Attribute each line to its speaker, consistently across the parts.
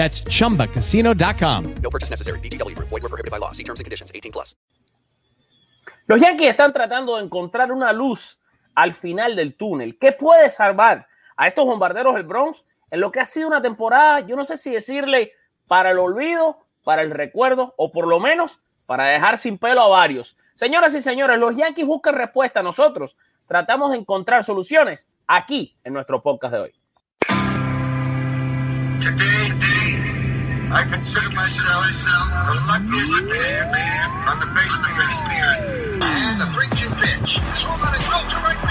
Speaker 1: That's chumbacasino.com.
Speaker 2: No purchase necessary. VGW Group. Void were prohibited by law. See terms and conditions. 18 plus.
Speaker 3: Los Yankees están tratando de encontrar una luz al final del túnel. ¿Qué puede salvar a estos bombarderos del Bronx en lo que ha sido una temporada, yo no sé si decirle para el olvido, para el recuerdo o por lo menos para dejar sin pelo a varios? Señoras y señores, los Yankees buscan respuesta. Nosotros tratamos de encontrar soluciones aquí en nuestro podcast de hoy.
Speaker 4: I consider myself the luckiest man on the face of the earth. And the 3-2 pitch. Swung on a drill to right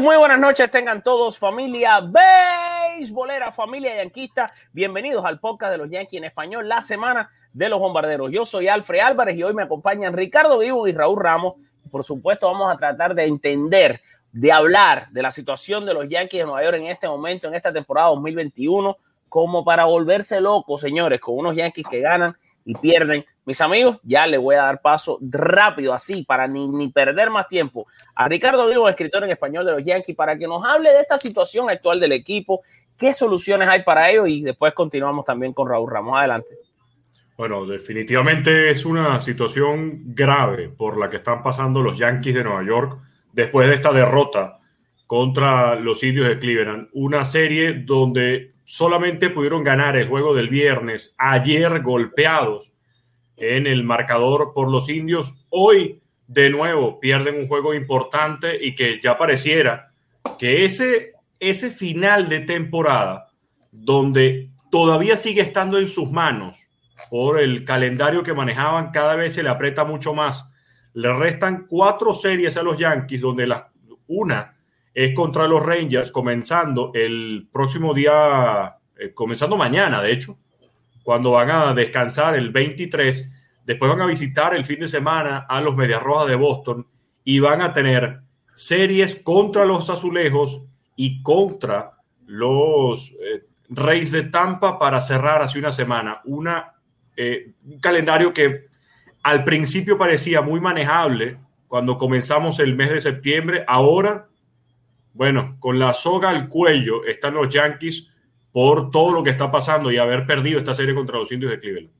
Speaker 3: muy buenas noches, tengan todos familia beisbolera, familia yanquista. Bienvenidos al podcast de los Yankees en español, la semana de los bombarderos. Yo soy Alfred Álvarez y hoy me acompañan Ricardo Vivo y Raúl Ramos. Por supuesto, vamos a tratar de entender, de hablar de la situación de los Yankees de Nueva York en este momento, en esta temporada 2021, como para volverse locos, señores, con unos Yankees que ganan y pierden. Mis amigos, ya le voy a dar paso rápido, así, para ni, ni perder más tiempo, a Ricardo Vivo, escritor en español de los Yankees, para que nos hable de esta situación actual del equipo, qué soluciones hay para ello y después continuamos también con Raúl Ramos. Adelante.
Speaker 5: Bueno, definitivamente es una situación grave por la que están pasando los Yankees de Nueva York después de esta derrota contra los indios de Cleveland. Una serie donde solamente pudieron ganar el juego del viernes, ayer golpeados en el marcador por los indios. Hoy, de nuevo, pierden un juego importante y que ya pareciera que ese, ese final de temporada, donde todavía sigue estando en sus manos por el calendario que manejaban, cada vez se le aprieta mucho más. Le restan cuatro series a los Yankees, donde la, una es contra los Rangers, comenzando el próximo día, eh, comenzando mañana, de hecho, cuando van a descansar el 23. Después van a visitar el fin de semana a los Medias Rojas de Boston y van a tener series contra los Azulejos y contra los eh, Reyes de Tampa para cerrar hace una semana. Una, eh, un calendario que al principio parecía muy manejable cuando comenzamos el mes de septiembre. Ahora, bueno, con la soga al cuello están los Yankees por todo lo que está pasando y haber perdido esta serie contra los indios de Cleveland.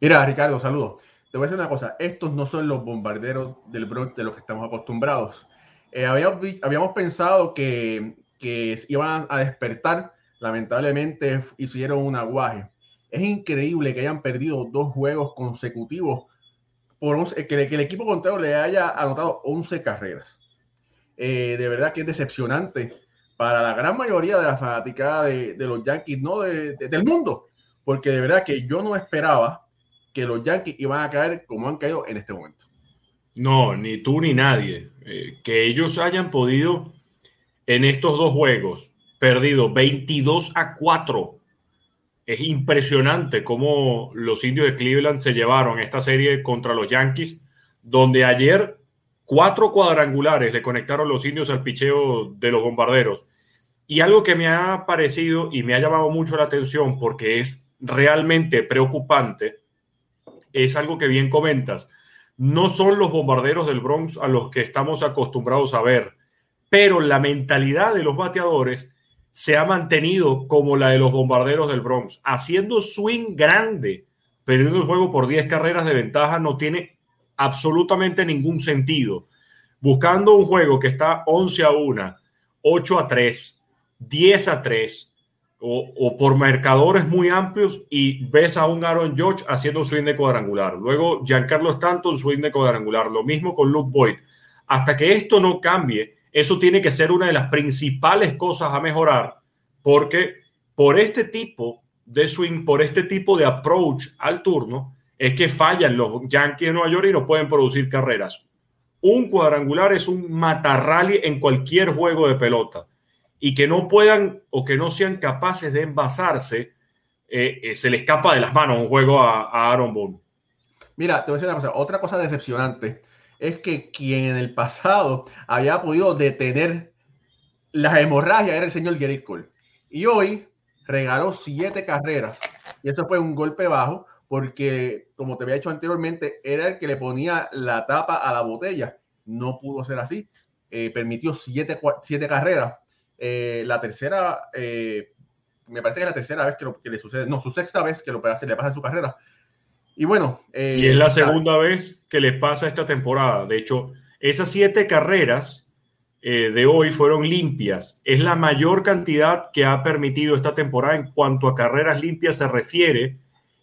Speaker 6: Mira, Ricardo, saludos. Te voy a decir una cosa, estos no son los bombarderos del Bronx de los que estamos acostumbrados. Eh, habíamos, pensado que, iban a despertar, lamentablemente hicieron un aguaje. Es increíble que hayan perdido dos juegos consecutivos, por que, que, el equipo contrario le haya anotado 11 carreras. Eh, de verdad que es decepcionante para la gran mayoría de la fanaticada de, de los Yankees, no de, de, del mundo, porque de verdad que yo no esperaba que los Yankees iban a caer como han caído en este momento.
Speaker 5: No, ni tú ni nadie. Eh, que ellos hayan podido en estos dos juegos, perdido 22 a 4. Es impresionante cómo los indios de Cleveland se llevaron esta serie contra los Yankees, donde ayer Cuatro cuadrangulares le conectaron los indios al picheo de los bombarderos. Y algo que me ha parecido y me ha llamado mucho la atención porque es realmente preocupante, es algo que bien comentas. No son los bombarderos del Bronx a los que estamos acostumbrados a ver, pero la mentalidad de los bateadores se ha mantenido como la de los bombarderos del Bronx, haciendo swing grande, perdiendo el juego por 10 carreras de ventaja no tiene absolutamente ningún sentido. Buscando un juego que está 11 a 1, 8 a 3, 10 a 3, o, por marcadores muy amplios y ves a un Aaron George haciendo swing de cuadrangular. Luego Giancarlo Stanton swing de cuadrangular. Lo mismo con Luke Boyd. Hasta que esto no cambie, eso tiene que ser una de las principales cosas a mejorar porque por este tipo de swing, por este tipo de approach al turno, es que fallan los Yankees de Nueva York y no pueden producir carreras. Un cuadrangular es un matarrally en cualquier juego de pelota y que no puedan o que no sean capaces de envasarse, eh, eh, se le escapa de las manos un juego a, Aaron Boone.
Speaker 6: Mira, te voy a decir una cosa, otra cosa decepcionante es que quien en el pasado había podido detener las hemorragias era el señor Gary Cole. Y hoy regaló siete carreras. Y eso fue un golpe bajo porque, como te había dicho anteriormente, era el que le ponía la tapa a la botella. No pudo ser así. Eh, permitió siete, siete carreras eh, la tercera, eh, me parece que es la tercera vez que, lo, que, le sucede, no, su sexta vez que lo le pasa en su carrera. Y bueno.
Speaker 5: Y es la segunda la, vez que le pasa esta temporada. De hecho, esas siete carreras de hoy fueron limpias. Es la mayor cantidad que ha permitido esta temporada en cuanto a carreras limpias se refiere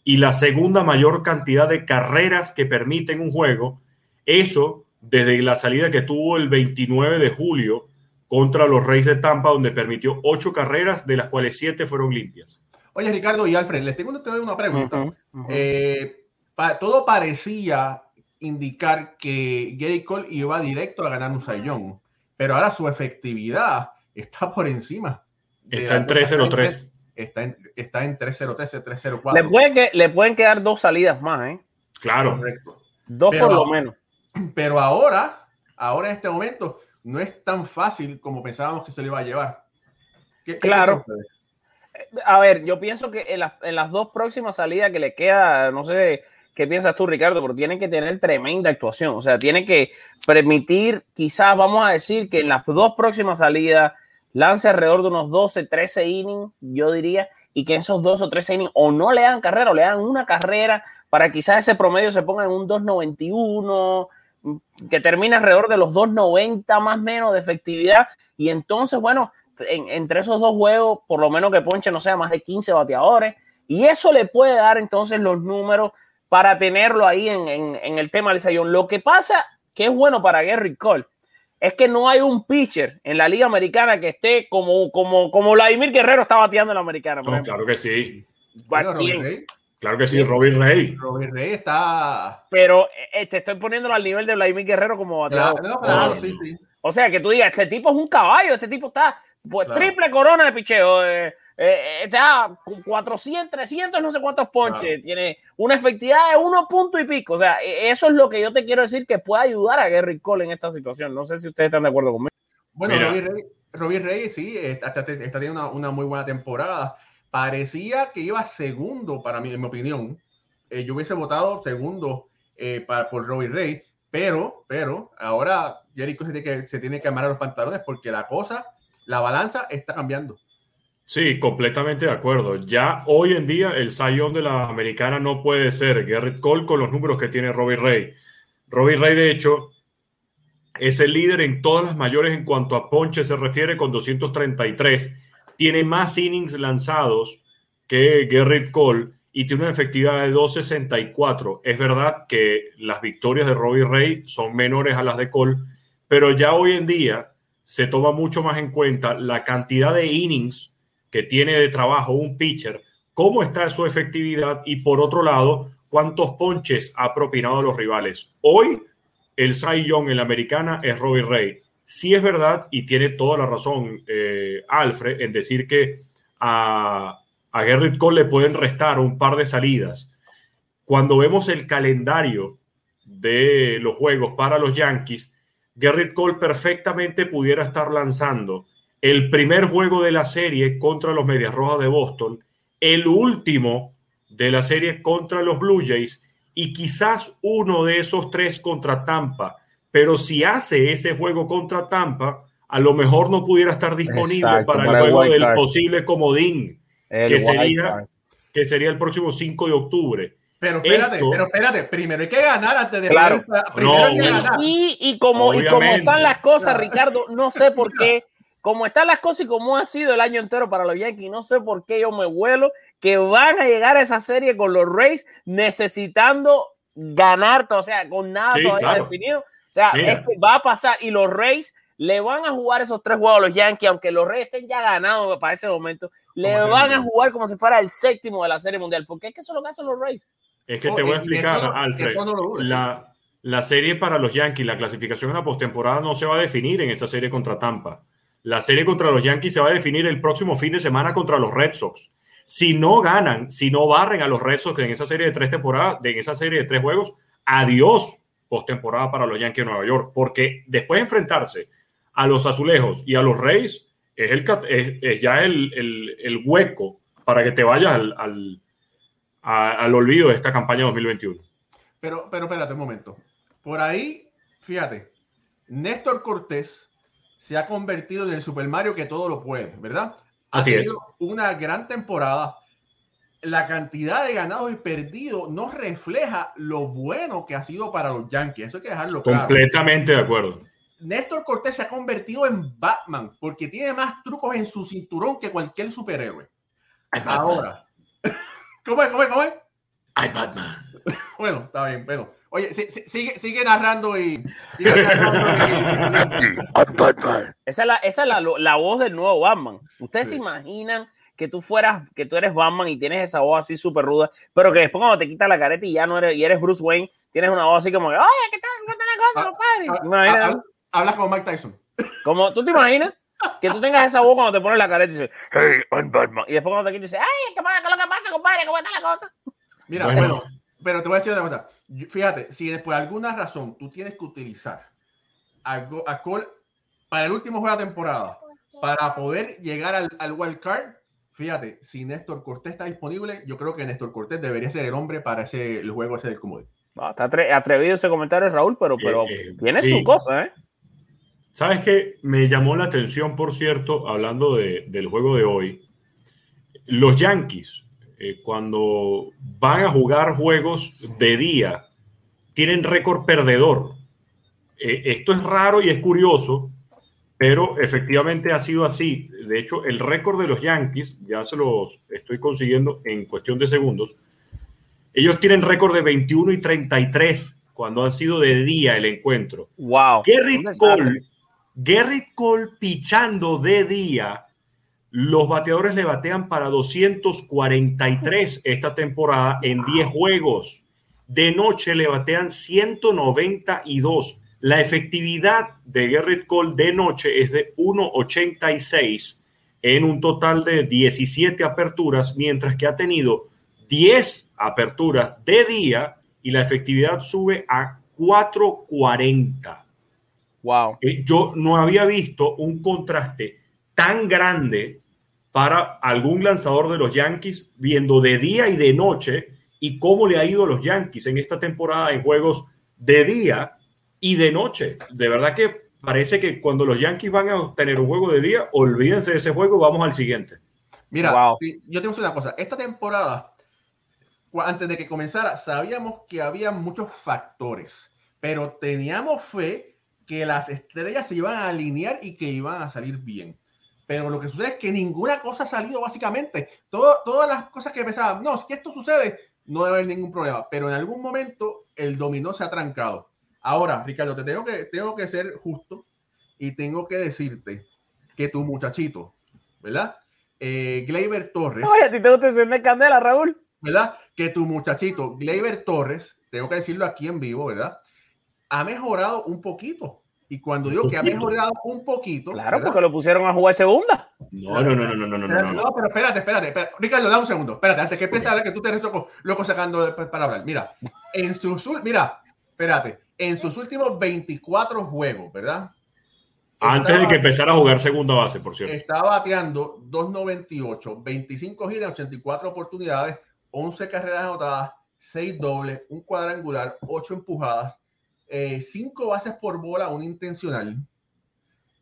Speaker 5: y la segunda mayor cantidad de carreras que permiten un juego. Eso desde la salida que tuvo el 29 de julio contra los Reyes de Tampa, donde permitió ocho carreras, de las cuales siete fueron limpias.
Speaker 6: Oye, Ricardo y Alfred, les tengo una pregunta. Uh -huh, uh -huh. Eh, pa todo parecía indicar que Gary Cole iba directo a ganar un sayón, pero ahora su efectividad está por encima.
Speaker 5: Está en 303.
Speaker 6: Está en, está en 303, 304.
Speaker 3: Le, puede que, le pueden quedar dos salidas más, ¿eh?
Speaker 5: Claro.
Speaker 6: Correcto.
Speaker 3: Dos
Speaker 6: pero,
Speaker 3: por lo menos.
Speaker 6: Pero ahora, ahora en este momento, no es tan fácil como pensábamos que se le iba a llevar.
Speaker 3: ¿Qué, claro. Qué a ver, yo pienso que en, la, en, las dos próximas salidas que le queda, no sé qué piensas tú, Ricardo, pero tienen que tener tremenda actuación. O sea, tiene que permitir, quizás vamos a decir que en las dos próximas salidas lance alrededor de unos 12, 13 innings, yo diría, y que esos dos o 13 innings o no le dan carrera o le dan una carrera para quizás ese promedio se ponga en un 291 que termina alrededor de los 2.90 más o menos de efectividad y entonces, bueno, en, entre esos dos juegos, por lo menos que Ponche no sea más de 15 bateadores y eso le puede dar entonces los números para tenerlo ahí en, en, en el tema del sayón. Lo que pasa que es bueno para Gary Cole es que no hay un pitcher en la liga americana que esté como, como, como Vladimir Guerrero está bateando en la americana.
Speaker 5: No, claro que sí. Claro que sí, Robin Rey.
Speaker 6: Robin Rey está.
Speaker 3: Pero eh, te estoy poniéndolo al nivel de Vladimir Guerrero como bateador.
Speaker 6: Claro, no, claro, sí, sí.
Speaker 3: O sea, que tú digas, este tipo es un caballo, este tipo está pues claro. triple corona de picheo, eh, eh, está 400, 300, no sé cuántos ponches, claro. tiene una efectividad de uno punto y pico. O sea, eso es lo que yo te quiero decir que puede ayudar a Gary Cole en esta situación. No sé si ustedes están de acuerdo conmigo.
Speaker 6: Bueno, Robin Rey, Robin Rey, sí, está, está, está teniendo una, una muy buena temporada parecía que iba segundo para mí, en mi opinión. Eh, yo hubiese votado segundo eh, para, por Robbie Rey, pero, pero ahora Jericho se tiene, que, se tiene que amarrar los pantalones porque la cosa, la balanza está cambiando.
Speaker 5: Sí, completamente de acuerdo. Ya hoy en día el sayón de la americana no puede ser Garrett Cole con los números que tiene Robbie Rey. Robbie Rey, de hecho, es el líder en todas las mayores en cuanto a ponche se refiere con 233 tiene más innings lanzados que Garrett Cole y tiene una efectividad de 2.64. Es verdad que las victorias de Robbie Ray son menores a las de Cole, pero ya hoy en día se toma mucho más en cuenta la cantidad de innings que tiene de trabajo un pitcher, cómo está su efectividad y por otro lado, cuántos ponches ha propinado a los rivales. Hoy el Cy Young en la americana es Robbie Ray sí es verdad y tiene toda la razón eh, Alfred en decir que a, a Gerrit Cole le pueden restar un par de salidas. Cuando vemos el calendario de los juegos para los Yankees, Garrett Cole perfectamente pudiera estar lanzando el primer juego de la serie contra los Medias Rojas de Boston, el último de la serie contra los Blue Jays y quizás uno de esos tres contra Tampa. Pero si hace ese juego contra Tampa, a lo mejor no pudiera estar disponible
Speaker 3: Exacto,
Speaker 5: para el
Speaker 3: para el
Speaker 5: juego del
Speaker 3: card.
Speaker 5: posible comodín,
Speaker 3: El
Speaker 5: que sería,
Speaker 3: card.
Speaker 5: que sería el próximo 5 de octubre.
Speaker 6: Pero espérate,
Speaker 5: Esto-
Speaker 6: pero espérate, primero hay que ganar antes de
Speaker 3: Claro.
Speaker 6: poder- primero hay que
Speaker 5: bueno.
Speaker 6: ganar.
Speaker 3: Y, y como, y como están las cosas,
Speaker 6: Claro.
Speaker 3: Ricardo, no sé por qué, como están las cosas y como ha sido el año entero para los Yankees, no sé por qué yo me vuelo que van a llegar a esa serie con los Rays necesitando ganar, o sea, con nada
Speaker 5: Sí,
Speaker 3: todavía
Speaker 5: claro.
Speaker 3: definido. O sea,
Speaker 5: Mira.
Speaker 3: es que va a pasar y los Rays le van a jugar esos tres juegos a los Yankees, aunque los Rays estén ya ganados para ese momento, le
Speaker 6: Como
Speaker 3: van a jugar como si fuera el séptimo de la serie mundial, porque es que eso es lo que hacen los Rays.
Speaker 5: Es que
Speaker 6: No,
Speaker 5: te voy a explicar,
Speaker 6: eso
Speaker 5: Alfred.
Speaker 6: eso no lo dudes.
Speaker 5: la, la serie para los Yankees, la clasificación en la postemporada no se va a definir en esa serie contra Tampa. La serie contra los Yankees se va a definir el próximo fin de semana contra los Red Sox. Si no ganan, si no barren a los Red Sox en esa serie de tres temporadas, en esa serie de tres juegos, adiós postemporada para los Yankees de Nueva York, porque después de enfrentarse a los Azulejos y a los Reyes, es, el, es, ya el, el- hueco para que te vayas al, al, al olvido de esta campaña 2021.
Speaker 6: Pero, pero espérate un momento. Por ahí, fíjate, Néstor Cortés se ha convertido en el Super Mario que todo lo puede, ¿verdad? Ha
Speaker 5: Así es.
Speaker 6: tenido Una gran temporada. La cantidad de ganados y perdidos no refleja lo bueno que ha sido para los Yankees. Eso hay que dejarlo claro.
Speaker 5: Completamente de acuerdo.
Speaker 6: Néstor Cortés se ha convertido en Batman porque tiene más trucos en su cinturón que cualquier superhéroe. Ahora, ¿cómo es? ¿Cómo es? ¿Cómo es?
Speaker 5: Ay, Batman.
Speaker 6: Bueno, está bien, bueno. Oye, si- si- sigue, sigue narrando y. sigue narrando y-
Speaker 3: Esa es la, esa es la, la voz del nuevo Batman. Ustedes se
Speaker 6: Sí.
Speaker 3: imaginan que tú fueras, que tú eres Batman y tienes esa voz así súper ruda, pero que después cuando te quitas la careta y ya no eres, y eres Bruce Wayne, tienes una voz así como que, oye, ¿qué tal? ¿Cómo está la cosa,
Speaker 6: Ah,
Speaker 3: compadre?
Speaker 6: ah,
Speaker 3: Imagina-
Speaker 6: ah, Hablas como Mike Tyson.
Speaker 3: como, ¿Tú te imaginas? Que tú tengas esa voz cuando te pones la careta y dices, hey, I'm Batman. Y después cuando te quitas dices, ay, ¿qué pasa? ¿Qué es lo que pasa, compadre? ¿Cómo está la cosa?
Speaker 6: Mira,
Speaker 5: Bueno.
Speaker 6: bueno. pero te voy a decir una cosa. Fíjate, si por alguna razón tú tienes que utilizar a, Go- a Cole para el último juego de la temporada, para poder llegar al, al wild card, fíjate, si Néstor Cortés está disponible, yo creo que Néstor Cortés debería ser el hombre para ese, el juego ese del comodín.
Speaker 3: No, está atre- atrevido ese comentario, Raúl, pero, pero
Speaker 5: Eh, eh,
Speaker 3: tiene
Speaker 5: sí.
Speaker 3: su cosa, ¿eh?
Speaker 5: ¿Sabes qué? Me llamó la atención, por cierto, hablando de- del juego de hoy. Los Yankees, eh, cuando van a jugar juegos de día, tienen récord perdedor. Eh, esto es raro y es curioso, pero efectivamente ha sido así. De hecho, el récord de los Yankees, ya se los estoy consiguiendo en cuestión de segundos, ellos tienen récord de 21 y 33 cuando han sido de día el encuentro.
Speaker 3: Wow. Desastre.
Speaker 5: Cole, Gerrit Cole pichando de día, los bateadores le batean para 243 esta temporada en 10 juegos. De noche le batean 192. La efectividad de Gerrit Cole de noche es de 1.86 en un total de 17 aperturas, mientras que ha tenido 10 aperturas de día y la efectividad sube a 440.
Speaker 3: Wow.
Speaker 5: Eh, Yo no había visto un contraste tan grande para algún lanzador de los Yankees viendo de día y de noche y cómo le ha ido a los Yankees en esta temporada en juegos de día y de noche. De verdad que parece que cuando los Yankees van a tener un juego de día, olvídense de ese juego, vamos al siguiente.
Speaker 6: Mira,
Speaker 3: Wow.
Speaker 6: yo tengo una cosa. Esta temporada, antes de que comenzara, sabíamos que había muchos factores, pero teníamos fe que las estrellas se iban a alinear y que iban a salir bien. Pero lo que sucede es que ninguna cosa ha salido básicamente. Todo, todas las cosas que pensaban, no, si esto sucede, no debe haber ningún problema. Pero en algún momento el dominó se ha trancado. Ahora, Ricardo, te tengo que, tengo que ser justo y tengo que decirte que tu muchachito, ¿verdad? Eh, Gleyber Torres,
Speaker 3: Oye, a ti te gusta encender candela, Raúl.
Speaker 6: ¿verdad? Que tu muchachito, Gleyber Torres, tengo que decirlo aquí en vivo, ¿verdad? Ha mejorado un poquito. Y cuando digo que ha mejorado un poquito.
Speaker 3: Claro,
Speaker 6: ¿verdad?
Speaker 3: porque lo pusieron a jugar segunda.
Speaker 5: No, no, no, no, no, no, no,
Speaker 6: Espérate,
Speaker 5: no.
Speaker 6: No, pero espérate, espérate, espérate. Ricardo, da un segundo. Espérate, antes que empiece a hablar que tú te eres loco, loco sacando de- para hablar. Mira, en su sur, mira, espérate. en sus últimos 24 juegos, ¿verdad?
Speaker 5: Antes
Speaker 6: Estaba-
Speaker 5: de que empezara a jugar segunda base, por cierto.
Speaker 6: Está bateando 2.98, 25 giras, 84 oportunidades, 11 carreras anotadas, 6 dobles, un cuadrangular, 8 empujadas, 5 bases por bola, un intencional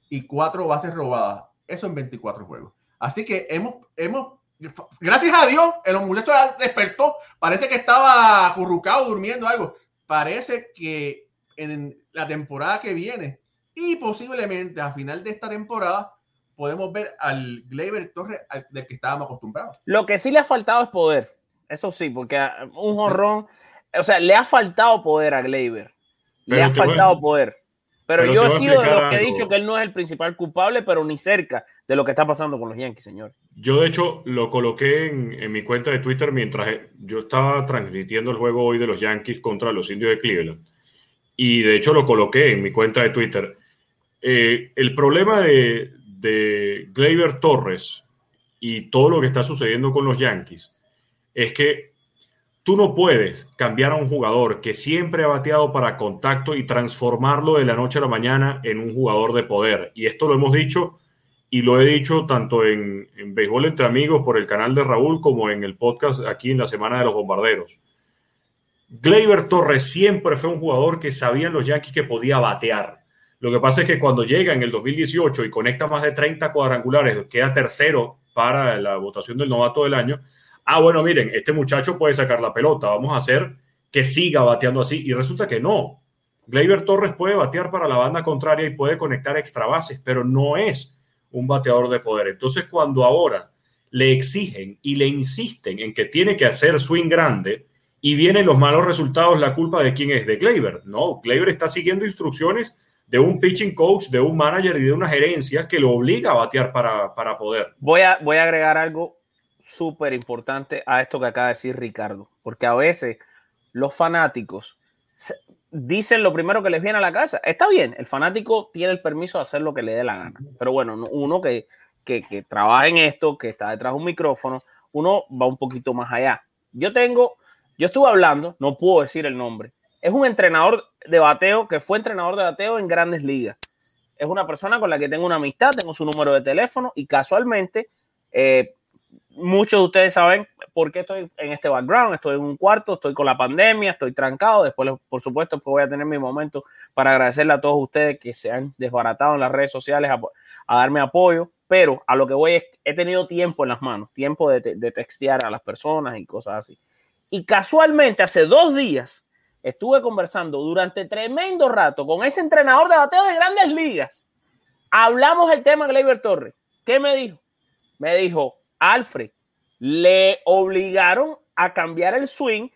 Speaker 6: y 4 bases robadas. Eso en 24 juegos. Así que hemos, hemos, gracias a Dios, el muchacho despertó. Parece que estaba acurrucado durmiendo algo. Parece que en la temporada que viene y posiblemente a final de esta temporada podemos ver al Gleyber Torres al- del que estábamos acostumbrados.
Speaker 3: Lo que sí le ha faltado es poder. Eso sí, porque a- un jorrón, o sea, le ha faltado poder a Gleyber. Le ha
Speaker 5: voy-
Speaker 3: faltado poder. Pero,
Speaker 5: pero
Speaker 3: yo he sido de los que he dicho que él no es el principal culpable, pero ni cerca de lo que está pasando con los Yankees, señor.
Speaker 5: Yo, de hecho, lo coloqué en, en mi cuenta de Twitter mientras eh, yo estaba transmitiendo el juego hoy de los Yankees contra los indios de Cleveland. Y de hecho lo coloqué en mi cuenta de Twitter. Eh, el problema de, de Gleyber Torres y todo lo que está sucediendo con los Yankees es que tú no puedes cambiar a un jugador que siempre ha bateado para contacto y transformarlo de la noche a la mañana en un jugador de poder. Y esto lo hemos dicho y lo he dicho tanto en, en Béisbol entre Amigos por el canal de Raúl como en el podcast aquí en la Semana de los Bombarderos. Gleyber Torres siempre fue un jugador que sabían los Yankees que podía batear. Lo que pasa es que cuando llega en el 2018 y conecta más de 30 cuadrangulares, queda tercero para la votación del novato del año. Ah, bueno, miren, este muchacho puede sacar la pelota, vamos a hacer que siga bateando así. Y resulta que no. Gleyber Torres puede batear para la banda contraria y puede conectar extra bases, pero no es un bateador de poder. Entonces, cuando ahora le exigen y le insisten en que tiene que hacer swing grande y vienen los malos resultados, la culpa de quién es, de Gleyber. No, Gleyber está siguiendo instrucciones de un pitching coach, de un manager y de una gerencia que lo obliga a batear para, para poder.
Speaker 3: Voy a, voy a agregar algo súper importante a esto que acaba de decir Ricardo, porque a veces los fanáticos dicen lo primero que les viene a la casa. Está bien, el fanático tiene el permiso de hacer lo que le dé la gana, pero bueno, no- uno que, que, que trabaja en esto, que está detrás de un micrófono, uno va un poquito más allá. Yo tengo, yo estuve hablando, no puedo decir el nombre, es un entrenador de bateo que fue entrenador de bateo en grandes ligas. Es una persona con la que tengo una amistad, tengo su número de teléfono y casualmente eh, muchos de ustedes saben por qué estoy en este background. Estoy en un cuarto, estoy con la pandemia, estoy trancado. Después, por supuesto, pues voy a tener mi momento para agradecerle a todos ustedes que se han desbaratado en las redes sociales a, darme apoyo. Pero a lo que voy es, he tenido tiempo en las manos, tiempo de, de textear a las personas y cosas así. Y casualmente, hace dos días, estuve conversando durante tremendo rato con ese entrenador de bateo de grandes ligas. Hablamos el tema Gleyber Torres. ¿Qué me dijo? Me dijo, Alfred, le obligaron a cambiar el swing,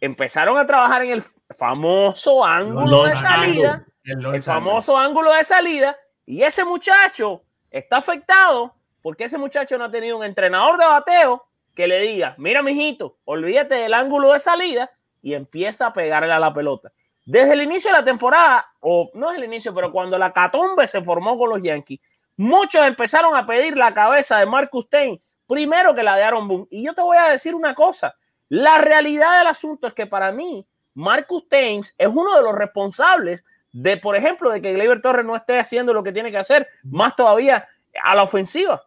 Speaker 3: empezaron a trabajar en el famoso ángulo de salida,
Speaker 6: El,
Speaker 3: famoso ángulo de salida, y ese muchacho está afectado porque ese muchacho no ha tenido un entrenador de bateo que le diga, mira, mijito, olvídate del ángulo de salida y empieza a pegarle a la pelota. Desde el inicio de la temporada, o no es el inicio, pero cuando la catombe se formó con los Yankees, muchos empezaron a pedir la cabeza de Marcus Tain primero que la de Aaron Boone. Y yo te voy a decir una cosa, la realidad del asunto es que para mí, Marcus Thames es uno de los responsables de, por ejemplo, de que Gleyber Torres no esté haciendo lo que tiene que hacer, más todavía a la ofensiva.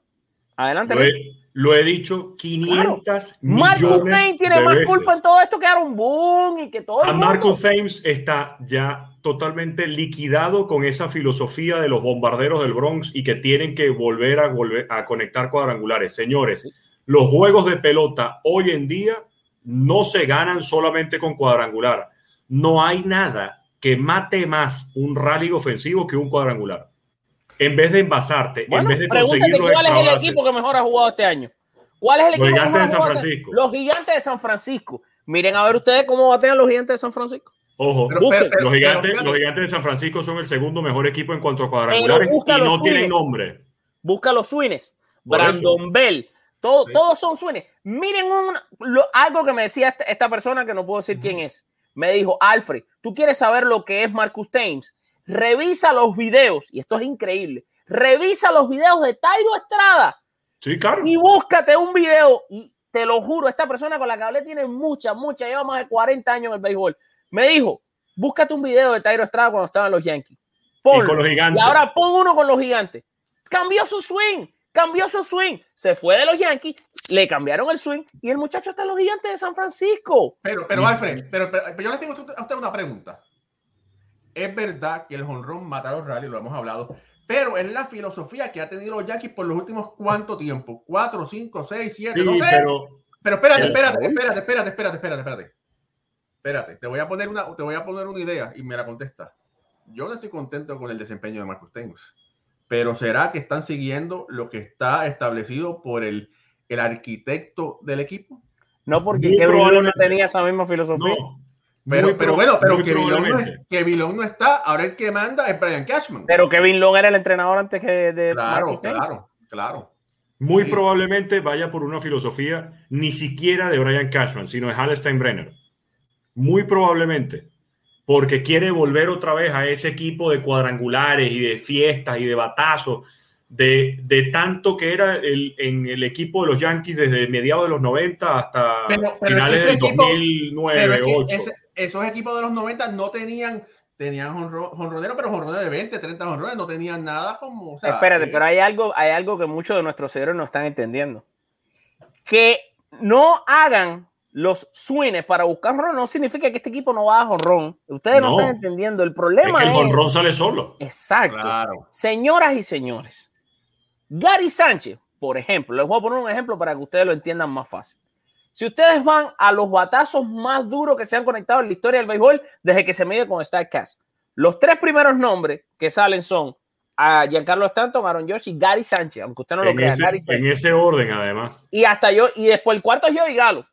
Speaker 3: Adelante.
Speaker 5: He, lo he dicho 500
Speaker 3: Marcus
Speaker 5: millones
Speaker 3: Thames tiene
Speaker 5: de
Speaker 3: más
Speaker 5: veces.
Speaker 3: culpa en todo esto que Aaron Boone y que todo
Speaker 5: A. Marcus Thames está ya totalmente liquidado con esa filosofía de los bombarderos del Bronx y que tienen que volver a, volver a conectar cuadrangulares. Señores, los juegos de pelota hoy en día no se ganan solamente con cuadrangular. No hay nada que mate más un rally ofensivo que un cuadrangular. En vez de envasarte,
Speaker 3: Bueno,
Speaker 5: en vez de
Speaker 3: pregúntate
Speaker 5: conseguir los
Speaker 3: cuál es el equipo que mejor ha jugado este año. ¿Cuál es el
Speaker 5: Los
Speaker 3: equipo que
Speaker 5: Gigantes
Speaker 3: mejor
Speaker 5: de
Speaker 3: ha
Speaker 5: San
Speaker 3: jugado este-
Speaker 5: Francisco.
Speaker 3: Los gigantes de San Francisco. Miren a ver ustedes cómo batean los gigantes de San Francisco.
Speaker 5: Ojo,
Speaker 6: Pero-
Speaker 3: Busquen.
Speaker 6: pero- pero-
Speaker 5: los, gigantes, los gigantes de San Francisco son el segundo mejor equipo en cuanto a cuadrangulares y no
Speaker 3: los
Speaker 5: tienen nombre.
Speaker 3: Busca los swings.
Speaker 5: Por
Speaker 3: Brandon Bell. Todo-
Speaker 6: Sí.
Speaker 3: Todos son swings. Miren un- lo- algo que me decía esta, esta persona que no puedo decir quién es. Me dijo, Alfred, tú quieres saber lo que es Marcus Thames. Revisa los videos, y esto es increíble. Revisa los videos de Tairo Estrada
Speaker 5: Sí, claro.
Speaker 3: y búscate un video. Y te lo juro, esta persona con la que hablé tiene mucha, mucha, lleva más de 40 años en el béisbol. Me dijo, Búscate un video de Tyro Estrada cuando estaban los Yankees.
Speaker 5: Y
Speaker 3: Ponlo.
Speaker 5: con los gigantes.
Speaker 3: Y ahora pon uno con los gigantes. Cambió su swing, cambió su swing. Se fue de los Yankees, le cambiaron el swing y el muchacho está en los gigantes de San Francisco.
Speaker 6: Pero, pero Alfred, pero, pero- pero yo le tengo a usted una pregunta. Es verdad que el honrón mata a los rallies, lo hemos hablado, pero es la filosofía que ha tenido los Yankees por los últimos cuánto tiempo, cuatro, cinco, seis, siete,
Speaker 5: Sí,
Speaker 6: no sé.
Speaker 5: pero
Speaker 6: Pero espérate, espérate, espérate, espérate, espérate, espérate, espérate. Espérate, te voy a poner una, te voy a poner una idea y me la contesta. Yo no estoy contento con el desempeño de Marcus Tengus, pero será que están siguiendo lo que está establecido por el, el arquitecto del equipo?
Speaker 3: No porque Kevin no tenía esa misma filosofía.
Speaker 5: no.
Speaker 6: Pero,
Speaker 5: Muy
Speaker 6: pero bueno, pero que Vilón, no, es- está, ahora el que manda es Brian Cashman.
Speaker 3: Pero Kevin Long era el entrenador antes que de
Speaker 6: claro, claro, claro.
Speaker 5: Muy
Speaker 6: Sí.
Speaker 5: probablemente vaya por una filosofía ni siquiera de Brian Cashman, sino de Hal Steinbrenner. Muy probablemente. Porque quiere volver otra vez a ese equipo de cuadrangulares y de fiestas y de batazos, de, de tanto que era el, en el equipo de los Yankees desde mediados de los 90 hasta
Speaker 6: Pero- pero
Speaker 5: finales del
Speaker 6: equipo-
Speaker 5: 2009,
Speaker 6: Pero es que
Speaker 5: 2008.
Speaker 6: ese- esos equipos de los 90 no tenían, tenían jonro- jonronero, pero jonrones de 20, 30 jonrones, no tenían nada como. o sea,
Speaker 3: Espérate,
Speaker 6: eh,
Speaker 3: pero hay algo, hay algo que muchos de nuestros seguidores no están entendiendo. Que no hagan los swings para buscar honrón no significa que este equipo no va a honrón. Ustedes no,
Speaker 5: No.
Speaker 3: están entendiendo. El
Speaker 5: Es
Speaker 3: problema
Speaker 5: que el
Speaker 3: es.
Speaker 5: jonrón sale solo.
Speaker 3: Exacto.
Speaker 6: Claro.
Speaker 3: Señoras y señores, Gary Sánchez, por ejemplo, les voy a poner un ejemplo para que ustedes lo entiendan más fácil. Si ustedes van a los batazos más duros que se han conectado en la historia del béisbol desde que se mide con StatCast, los tres primeros nombres que salen son a Giancarlo Stanton, Aaron Josh y Gary Sánchez, aunque usted no lo
Speaker 5: En
Speaker 3: crea,
Speaker 5: ese,
Speaker 3: Gary
Speaker 5: en ese orden, además.
Speaker 3: Y hasta yo, y después el cuarto es Joey Galo.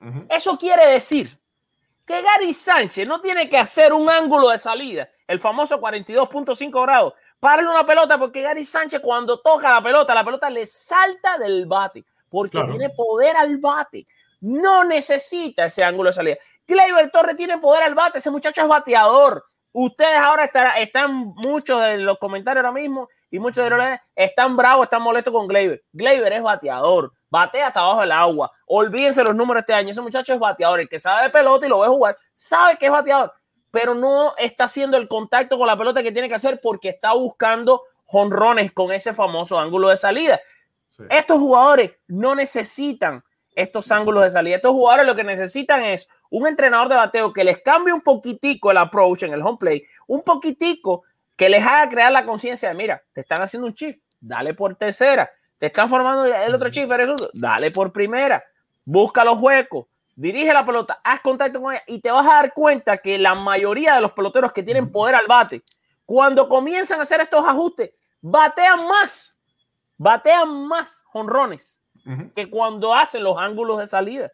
Speaker 6: Ujú.
Speaker 3: Eso quiere decir que Gary Sánchez no tiene que hacer un ángulo de salida, el famoso 42.5 grados, para una pelota, porque Gary Sánchez cuando toca la pelota, la pelota le salta del bate, porque
Speaker 5: Claro.
Speaker 3: tiene poder al bate. No necesita ese ángulo de salida. Gleyber Torres tiene poder al bate, ese muchacho es bateador. Ustedes ahora estará- están, muchos de los comentarios ahora mismo y muchos de los están bravos, están molestos con Gleyber. Gleyber es bateador, batea hasta abajo del agua. Olvídense los números este año. Ese muchacho es bateador. El que sabe de pelota y lo ve jugar, sabe que es bateador, pero no está haciendo el contacto con la pelota que tiene que hacer porque está buscando jonrones con ese famoso ángulo de salida.
Speaker 6: Sí.
Speaker 3: Estos jugadores no necesitan estos ángulos de salida. Estos jugadores lo que necesitan es un entrenador de bateo que les cambie un poquitico el approach en el home play, un poquitico que les haga crear la conciencia de, mira, te están haciendo un shift, dale por tercera, te están formando el otro shift, eres zurdo, dale por primera, busca los huecos, dirige la pelota, haz contacto con ella y te vas a dar cuenta que la mayoría de los peloteros que tienen poder al bate, cuando comienzan a hacer estos ajustes, batean más, batean más jonrones que cuando hacen los ángulos de salida.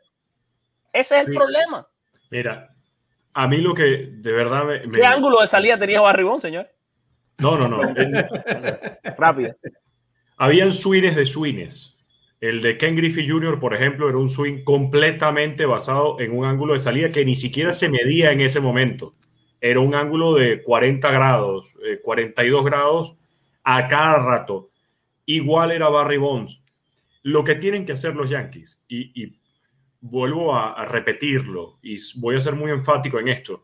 Speaker 3: Ese es el problema.
Speaker 5: Mira, a mí lo que de verdad me. me-
Speaker 3: ¿Qué ángulo de salida tenía Barribón, señor?
Speaker 5: No, no, no.
Speaker 3: Rápido.
Speaker 5: habían swings de swings. El de Ken Griffey Jr., por ejemplo, era un swing completamente basado en un ángulo de salida que ni siquiera se medía en ese momento. Era un ángulo de 40 grados, eh, 42 grados a cada rato. Igual era Barry Bonds. Lo que tienen que hacer los Yankees, y, vuelvo a, repetirlo, y voy a ser muy enfático en esto,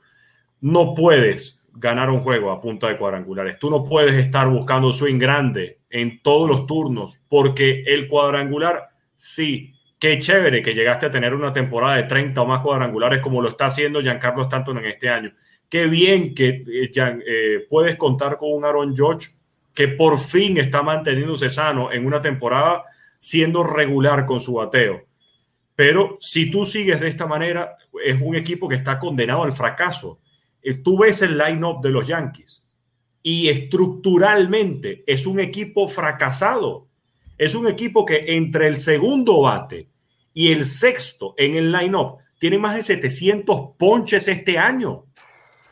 Speaker 5: no puedes ganar un juego a punta de cuadrangulares. Tú no puedes estar buscando swing grande en todos los turnos, porque el cuadrangular, sí, qué chévere que llegaste a tener una temporada de 30 o más cuadrangulares como lo está haciendo Giancarlo Stanton en este año. Qué bien que eh, eh, puedes contar con un Aaron George que por fin está manteniéndose sano en una temporada siendo regular con su bateo. Pero si tú sigues de esta manera, es un equipo que está condenado al fracaso. Eh, Tú ves el line-up de los Yankees y estructuralmente es un equipo fracasado. Es un equipo que entre el segundo bate y el sexto en el line-up tiene más de 700 ponches este año.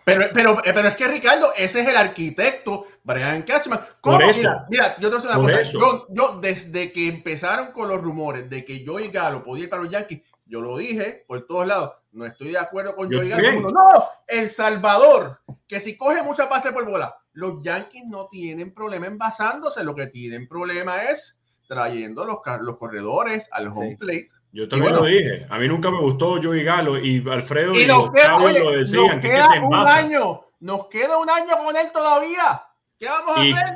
Speaker 6: Pero, pero, pero es que Ricardo, ese es el arquitecto, Brian Cashman. ¿Cómo?
Speaker 5: Por eso.
Speaker 6: Mira, mira, yo te voy a una cosa. Yo, yo, desde que empezaron con los rumores de que Joey Galo podía ir para los Yankees, yo lo dije por todos lados. No estoy de acuerdo con
Speaker 5: Yo
Speaker 6: Joey Galo. No, El Salvador, que si coge mucha pase por bola, los Yankees no tienen problema envasándose. Lo que tienen problema es trayendo los, los corredores al home
Speaker 3: Sí.
Speaker 6: plate
Speaker 5: Yo también
Speaker 6: bueno.
Speaker 5: lo dije. A mí nunca me gustó Joey Galo y Alfredo y,
Speaker 6: Y nos queda,
Speaker 5: Octavio
Speaker 6: oye,
Speaker 5: lo decían,
Speaker 6: nos
Speaker 5: que, que
Speaker 6: queda
Speaker 5: se
Speaker 6: un año, nos queda un año con él todavía. ¿Qué vamos a
Speaker 5: Y,
Speaker 6: hacer?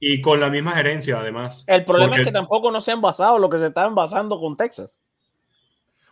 Speaker 5: y con la misma gerencia, además.
Speaker 3: El problema
Speaker 5: Porque-
Speaker 3: es que tampoco no se ha envasado lo que se está envasando con Texas.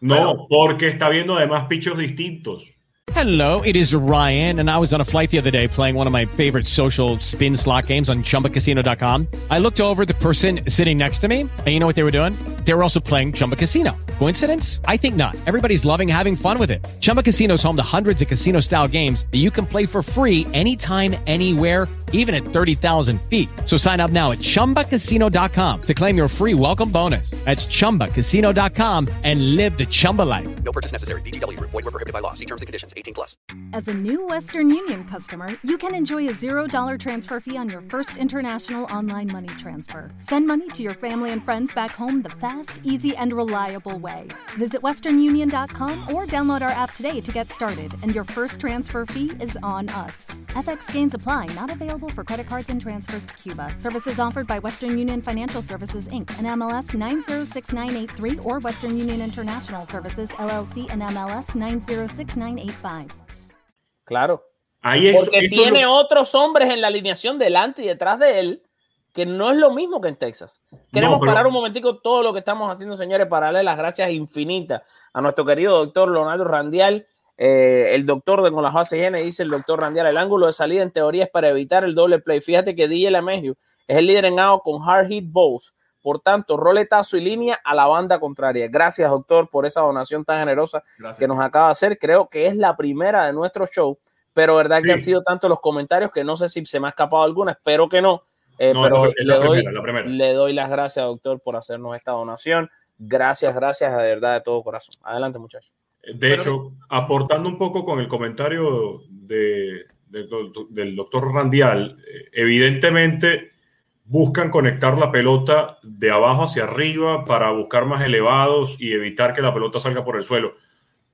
Speaker 5: No, porque está viendo además pichos distintos.
Speaker 1: Hello, it is Ryan, and I was on a flight the other day playing one of my favorite social spin slot games on chumbacasino.com. I looked over at the person sitting next to me, and you know what they were doing? They were also playing Chumba Casino. Coincidence? I think not. Everybody's loving having fun with it. Chumba Casino is home to hundreds of casino style games that you can play for free anytime, anywhere, even at 30,000 feet. So sign up now at chumbacasino.com to claim your free welcome bonus. That's chumbacasino.com and live the Chumba life.
Speaker 2: No purchase necessary. VGW Group. Void were prohibited by law. See terms and conditions. 18 plus.
Speaker 7: As a new Western Union customer, you can enjoy a $0 transfer fee on your first international online money transfer. Send money to your family and friends back home the fast, easy, and reliable way. Visit westernunion.com or download our app today to get started, and your first transfer fee is on us. FX gains apply, not available for credit cards and transfers to Cuba. Services offered by Western Union Financial Services Inc. and MLS 906983 or Western Union International Services LLC and MLS 906985.
Speaker 3: Claro.
Speaker 5: Ahí es,
Speaker 3: Porque
Speaker 5: esto
Speaker 3: tiene
Speaker 5: lo-
Speaker 3: otros hombres en la alineación delante y detrás de él, que no es lo mismo que en Texas. Queremos
Speaker 5: No, pero-
Speaker 3: parar un momentico todo lo que estamos haciendo, señores, para darle las gracias infinitas a nuestro querido doctor Leonardo Randial, eh, el doctor de con las bases llenas, dice el doctor Randial, el ángulo de salida en teoría es para evitar el doble play. Fíjate que DJ Lemegio es el líder en out con hard hit balls. Por tanto, roletazo y línea a la banda contraria. Gracias, doctor, por esa donación tan generosa
Speaker 6: Gracias.
Speaker 3: que nos acaba de hacer. Creo que es la primera de nuestro show, pero verdad que han sido tantos los comentarios que no sé si se me ha escapado alguna, espero que no. Eh,
Speaker 5: No,
Speaker 3: pero le,
Speaker 5: primera,
Speaker 3: le doy las gracias, doctor, por hacernos esta donación. Gracias, gracias, de verdad, de todo corazón. Adelante, muchachos.
Speaker 5: De
Speaker 6: Pero-
Speaker 5: hecho, aportando un poco con el comentario de- del doctor Randial, eh, evidentemente buscan conectar la pelota de abajo hacia arriba para buscar más elevados y evitar que la pelota salga por el suelo.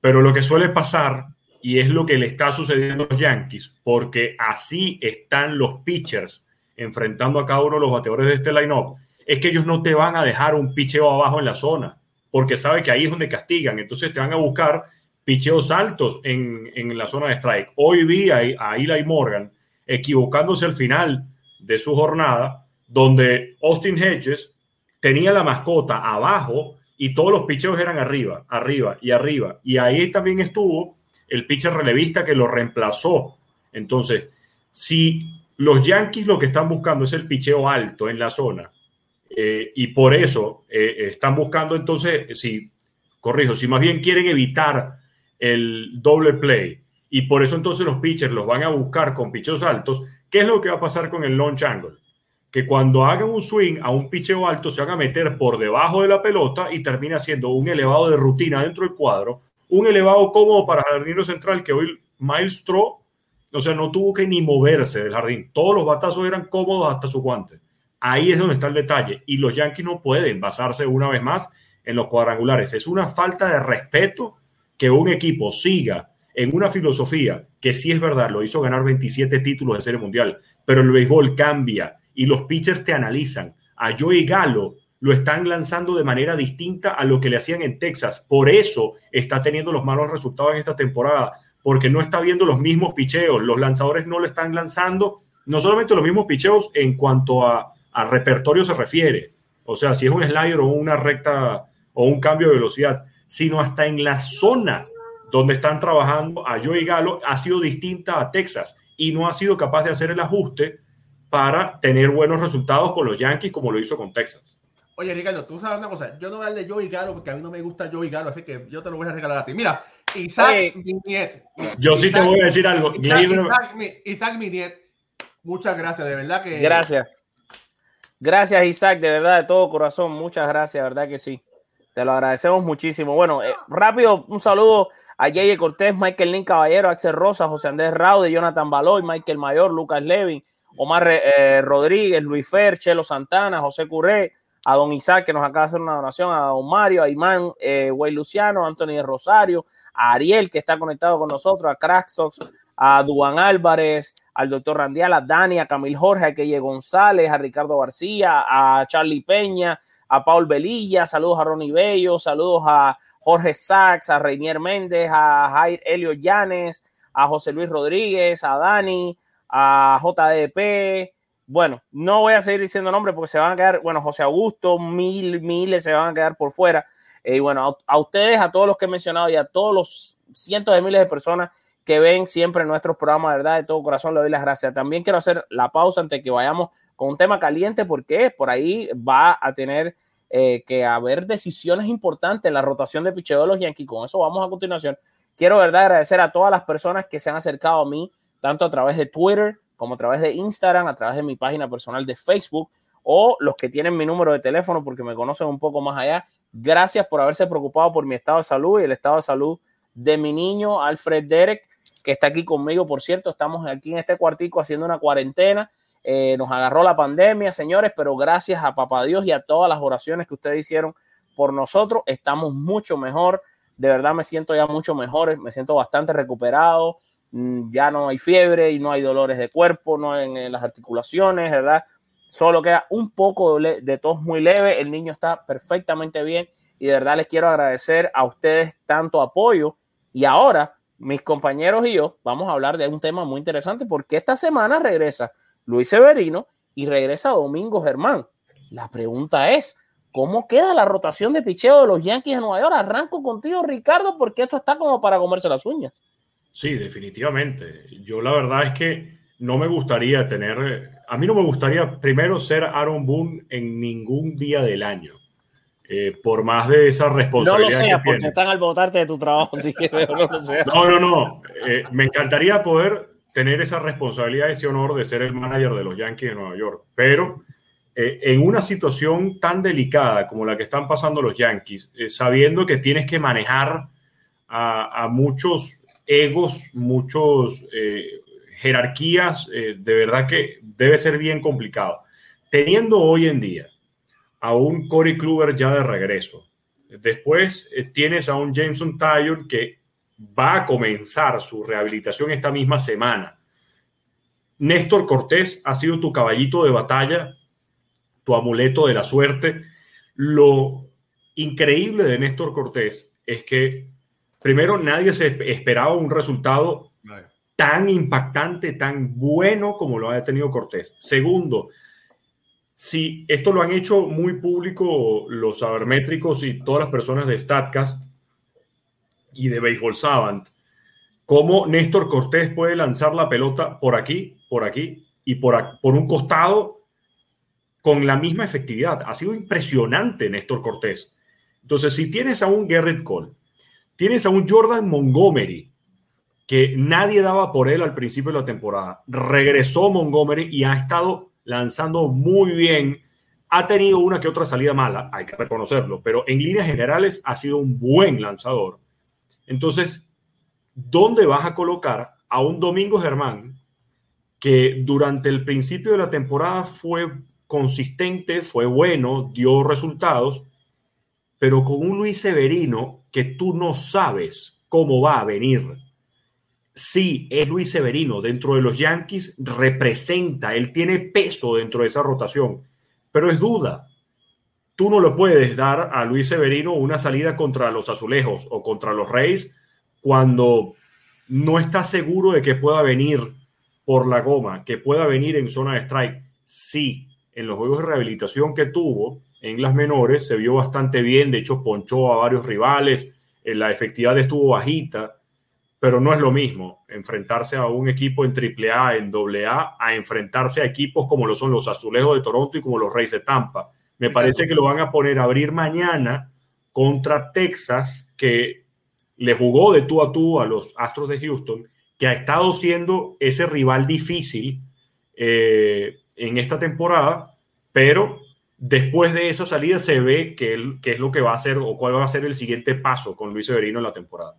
Speaker 5: Pero lo que suele pasar, y es lo que le está sucediendo a los Yankees, porque así están los pitchers enfrentando a cada uno de los bateadores de este line-up, es que ellos no te van a dejar un picheo abajo en la zona, porque sabe que ahí es donde castigan. Entonces te van a buscar picheos altos en, en la zona de strike. Hoy vi a, a Eli Morgan equivocándose al final de su jornada, donde Austin Hedges tenía la mascota abajo y todos los picheos eran arriba, arriba y arriba. Y ahí también estuvo el pitcher relevista que lo reemplazó. Entonces, si los Yankees lo que están buscando es el picheo alto en la zona, eh, y por eso eh, están buscando entonces, si, corrijo, si más bien quieren evitar el doble play, y por eso entonces los pitchers los van a buscar con picheos altos, ¿qué es lo que va a pasar con el launch angle? Que cuando hagan un swing a un picheo alto se van a meter por debajo de la pelota y termina siendo un elevado de rutina dentro del cuadro, un elevado cómodo para jardinero central que hoy Miles Straw, o sea, no tuvo que ni moverse del jardín. Todos los batazos eran cómodos hasta su guante. Ahí es donde está el detalle. Y los Yankees no pueden basarse una vez más en los cuadrangulares. Es una falta de respeto que un equipo siga en una filosofía que sí es verdad, lo hizo ganar 27 títulos de serie mundial, pero el béisbol cambia y los pitchers te analizan. A Joey Galo lo están lanzando de manera distinta a lo que le hacían en Texas. Por eso está teniendo los malos resultados en esta temporada, porque no está viendo los mismos picheos. Los lanzadores no lo están lanzando, no solamente los mismos picheos en cuanto a, a repertorio se refiere, o sea, si es un slider o una recta o un cambio de velocidad, sino hasta en la zona donde están trabajando a Joey Galo ha sido distinta a Texas y no ha sido capaz de hacer el ajuste para tener buenos resultados con los Yankees como lo hizo con Texas.
Speaker 6: Oye, Ricardo, tú sabes una cosa. Yo no voy a hablar de Joey Galo porque a mí no me gusta Joey Galo, así que yo te lo voy a regalar a ti. Mira, Isaac
Speaker 3: Oye.
Speaker 6: Miniet.
Speaker 5: Yo sí te
Speaker 6: Isaac-
Speaker 5: voy a decir algo.
Speaker 6: Isaac, Isaac, Isaac Miniet, muchas gracias, de verdad que.
Speaker 3: Gracias. Gracias, Isaac, de verdad, de todo corazón. Muchas gracias, verdad que sí. Te lo agradecemos muchísimo. Bueno, eh, rápido, un saludo a Yeye Cortés, Michael Lin Caballero, Axel Rosa, José Andrés Raude, Jonathan Baloy, Michael Mayor, Lucas Levin, Omar eh, Rodríguez, Luis Fer, Chelo Santana, José Curé, a don Isaac, que nos acaba de hacer una donación, a don Mario, a Imán, eh, Güey Luciano, Anthony Rosario, a Ariel, que está conectado con nosotros, a Crackstocks, a Duan Álvarez, al doctor Randial, a Dani, a Camil Jorge, a Keye González, a Ricardo García, a Charlie Peña, a Paul Velilla, saludos a Ronnie Bello, saludos a Jorge Sachs, a Reinier Méndez, a Jair Helio Llanes, a José Luis Rodríguez, a Dani, a JDP. Bueno, no voy a seguir diciendo nombres porque se van a quedar, bueno, José Augusto, mil, miles se van a quedar por fuera. Eh, y bueno, a, a ustedes, a todos los que he mencionado y a todos los cientos de miles de personas que ven siempre nuestros programas, verdad, de todo corazón, le doy las gracias. También quiero hacer la pausa antes de que vayamos con un tema caliente, porque por ahí va a tener eh, que haber decisiones importantes en la rotación de picheo de los Yankees. Con eso vamos a continuación. Quiero, verdad, agradecer a todas las personas que se han acercado a mí, tanto a través de Twitter como a través de Instagram, a través de mi página personal de Facebook o los que tienen mi número de teléfono porque me conocen un poco más allá. Gracias por haberse preocupado por mi estado de salud y el estado de salud de mi niño Alfred Derek, que está aquí conmigo, por cierto. Estamos aquí en este cuartico haciendo una cuarentena. Eh, nos agarró la pandemia, señores, pero gracias a Papá Dios y a todas las oraciones que ustedes hicieron por nosotros, estamos mucho mejor. De verdad me siento ya mucho mejor, me siento bastante recuperado. Mm, Ya no hay fiebre y no hay dolores de cuerpo, no en, las articulaciones, ¿verdad? Solo queda un poco de, de tos muy leve. El niño está perfectamente bien y de verdad les quiero agradecer a ustedes tanto apoyo. Y ahora, mis compañeros y yo vamos a hablar de un tema muy interesante porque esta semana regresa Luis Severino y regresa Domingo Germán. La pregunta es, ¿cómo queda la rotación de picheo de los Yankees de Nueva York? Arranco contigo, Ricardo, porque esto está como para comerse las uñas.
Speaker 5: Sí, definitivamente. Yo la verdad es que no me gustaría tener, a mí no me gustaría primero ser Aaron Boone en ningún día del año, eh, por más de esa
Speaker 3: No lo
Speaker 5: responsabilidad
Speaker 3: seas
Speaker 5: que
Speaker 3: porque
Speaker 5: tiene.
Speaker 3: están al votarte de tu trabajo, así que no lo.
Speaker 5: No, no, no. Eh, me encantaría poder tener esa responsabilidad, ese honor de ser el manager de los Yankees de Nueva York, pero eh, en una situación tan delicada como la que están pasando los Yankees, sabiendo que tienes que manejar a, a muchos egos, muchos jerarquías, de verdad que debe ser bien complicado. Teniendo hoy en día a un Corey Kluber ya de regreso, después eh, tienes a un Jameson Taylor que va a comenzar su rehabilitación esta misma semana. Néstor Cortés ha sido tu caballito de batalla, tu amuleto de la suerte. Lo increíble de Néstor Cortés es que, primero, nadie se esperaba un resultado tan impactante, tan bueno como lo ha tenido Cortés. Segundo, si esto lo han hecho muy público los sabermétricos y todas las personas de StatCast y de Baseball Savant, cómo Néstor Cortés puede lanzar la pelota por aquí, por aquí y por, por un costado con la misma efectividad. Ha sido impresionante Néstor Cortés. Entonces, si tienes a un Garrett Cole, tienes a un Jordan Montgomery, que nadie daba por él al principio de la temporada. Regresó Montgomery y ha estado lanzando muy bien. Ha tenido una que otra salida mala, hay que reconocerlo, pero en líneas generales ha sido un buen lanzador. Entonces, ¿dónde vas a colocar a un Domingo Germán que durante el principio de la temporada fue consistente, fue bueno, dio resultados, pero con un Luis Severino que tú no sabes cómo va a venir? Sí es Luis Severino. Dentro de los Yankees, representa, él tiene peso dentro de esa rotación, pero es duda. Tú no le puedes dar a Luis Severino una salida contra los azulejos o contra los Reyes cuando no estás seguro de que pueda venir por la goma, que pueda venir en zona de strike. Sí, en los juegos de rehabilitación que tuvo en las menores se vio bastante bien, de hecho ponchó a varios rivales, eh, la efectividad estuvo bajita, pero no es lo mismo enfrentarse a un equipo en AAA, en AA, a enfrentarse a equipos como lo son los Azulejos de Toronto y como los Reyes de Tampa. Me parece que lo van a poner a abrir mañana contra Texas, que le jugó de tú a tú a los Astros de Houston, que ha estado siendo ese rival difícil eh, en esta temporada, pero después de esa salida se ve que, él- que es lo que va a hacer o cuál va a ser el siguiente paso con Luis Severino en la temporada.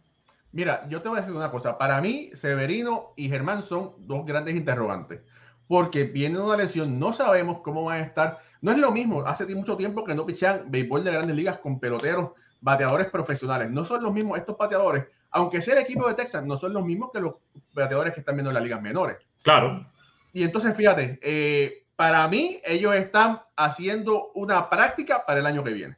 Speaker 6: Mira, yo te voy a decir una cosa. Para mí, Severino y Germán son dos grandes interrogantes. Porque viene una lesión, no sabemos cómo van a estar. No es lo mismo. Hace mucho tiempo que no pichan béisbol de grandes ligas con peloteros, bateadores profesionales. No son los mismos estos bateadores. Aunque sea el equipo de Texas, no son los mismos que los bateadores que están viendo en las ligas menores.
Speaker 5: Claro,
Speaker 6: Y entonces, fíjate, eh, para mí, ellos están haciendo una práctica para el año que viene.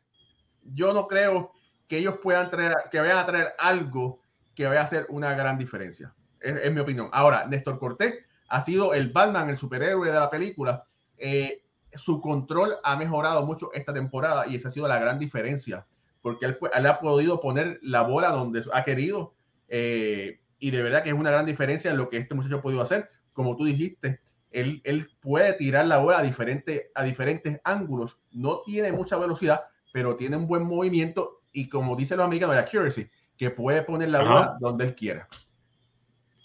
Speaker 6: Yo no creo que ellos puedan traer, que vayan a traer algo que vaya a hacer una gran diferencia. Es, mi opinión. Ahora, Néstor Cortés ha sido el Batman, el superhéroe de la película. Eh, su control ha mejorado mucho esta temporada y esa ha sido la gran diferencia, porque él, ha podido poner la bola donde ha querido eh, y de verdad que es una gran diferencia en lo que este muchacho ha podido hacer. Como tú dijiste, él, puede tirar la bola a diferentes ángulos. No tiene mucha velocidad, pero tiene un buen movimiento y como dicen los americanos, la accuracy, que puede poner la
Speaker 5: Ajá.
Speaker 6: bola donde él quiera.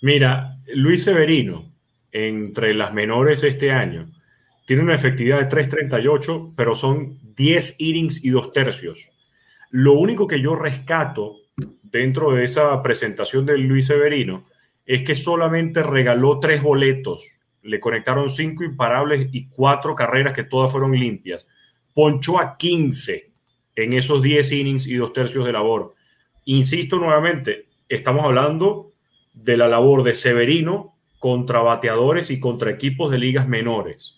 Speaker 5: Mira, Luis Severino, entre las menores este año, tiene una efectividad de 3.38, pero son 10 innings y dos tercios. Lo único que yo rescato dentro de esa presentación de Luis Severino es que solamente regaló tres boletos. Le conectaron cinco imparables y cuatro carreras que todas fueron limpias. Ponchó a 15 en esos 10 innings y dos tercios de labor. Insisto nuevamente, estamos hablando de la labor de Severino contra bateadores y contra equipos de ligas menores.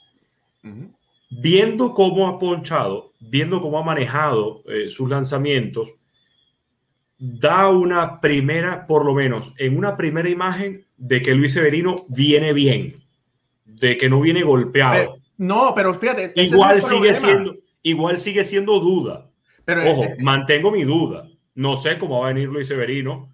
Speaker 5: Viendo cómo ha ponchado, viendo cómo ha manejado eh, sus lanzamientos, da una primera, por lo menos, en una primera imagen de que Luis Severino viene bien, de que no viene golpeado.
Speaker 6: No, pero fíjate,
Speaker 5: igual sigue
Speaker 6: problema.
Speaker 5: siendo, igual sigue siendo duda.
Speaker 6: Pero,
Speaker 5: Ojo,
Speaker 6: eh,
Speaker 5: mantengo mi duda. No sé cómo va a venir Luis Severino.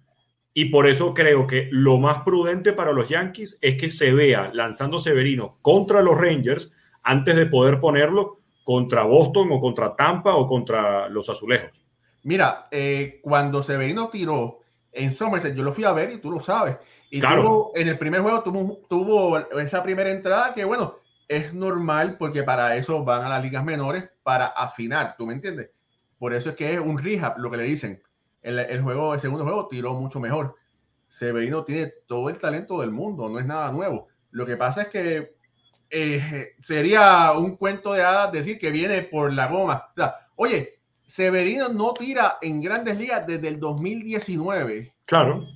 Speaker 5: Y por eso creo que lo más prudente para los Yankees es que se vea lanzando Severino contra los Rangers antes de poder ponerlo contra Boston o contra Tampa o contra los Azulejos.
Speaker 6: Mira, eh, cuando Severino tiró en Somerset, yo lo fui a ver y tú lo sabes. Y
Speaker 5: Claro.
Speaker 6: tuvo- en el primer juego tuvo, tuvo esa primera entrada que, bueno, es normal porque para eso van a las ligas menores para afinar, ¿tú me entiendes? Por eso es que es un rehab, lo que le dicen. El, el juego, el segundo juego tiró mucho mejor. Severino tiene todo el talento del mundo, no es nada nuevo. Lo que pasa es que eh, sería un cuento de hadas decir que viene por la goma. O sea, oye, Severino no tira en grandes ligas desde el 2019.
Speaker 5: Claro,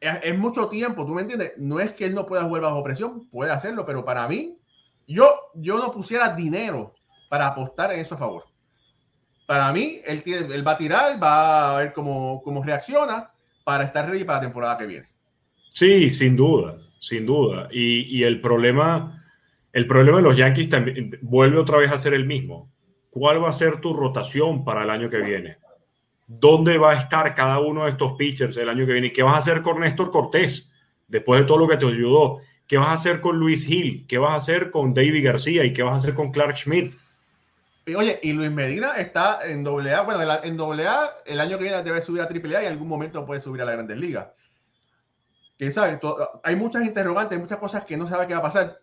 Speaker 6: Es, es mucho tiempo, ¿tú me entiendes? No es que él no pueda jugar bajo presión, puede hacerlo, pero para mí, yo, yo no pusiera dinero para apostar en eso a favor. Para mí, él, va a tirar, va a ver cómo, reacciona para estar ready para la temporada que viene.
Speaker 5: sí, sin duda, sin duda. Y, y el problema, el problema de los Yankees también vuelve otra vez a ser el mismo. ¿Cuál va a ser tu rotación para el año que viene? ¿Dónde va a estar cada uno de estos pitchers el año que viene? ¿Qué vas a hacer con Néstor Cortés después de todo lo que te ayudó? ¿Qué vas a hacer con Luis Hill? ¿Qué vas a hacer con David García? ¿Y qué vas a hacer con Clark Schmidt?
Speaker 6: Y, oye, y Luis Medina está en doble A. Bueno, en la- en doble A, el año que viene debe subir a triple A y en algún momento puede subir a la Grandes Ligas. Que saben, hay muchas interrogantes, hay muchas cosas que no sabe qué va a pasar.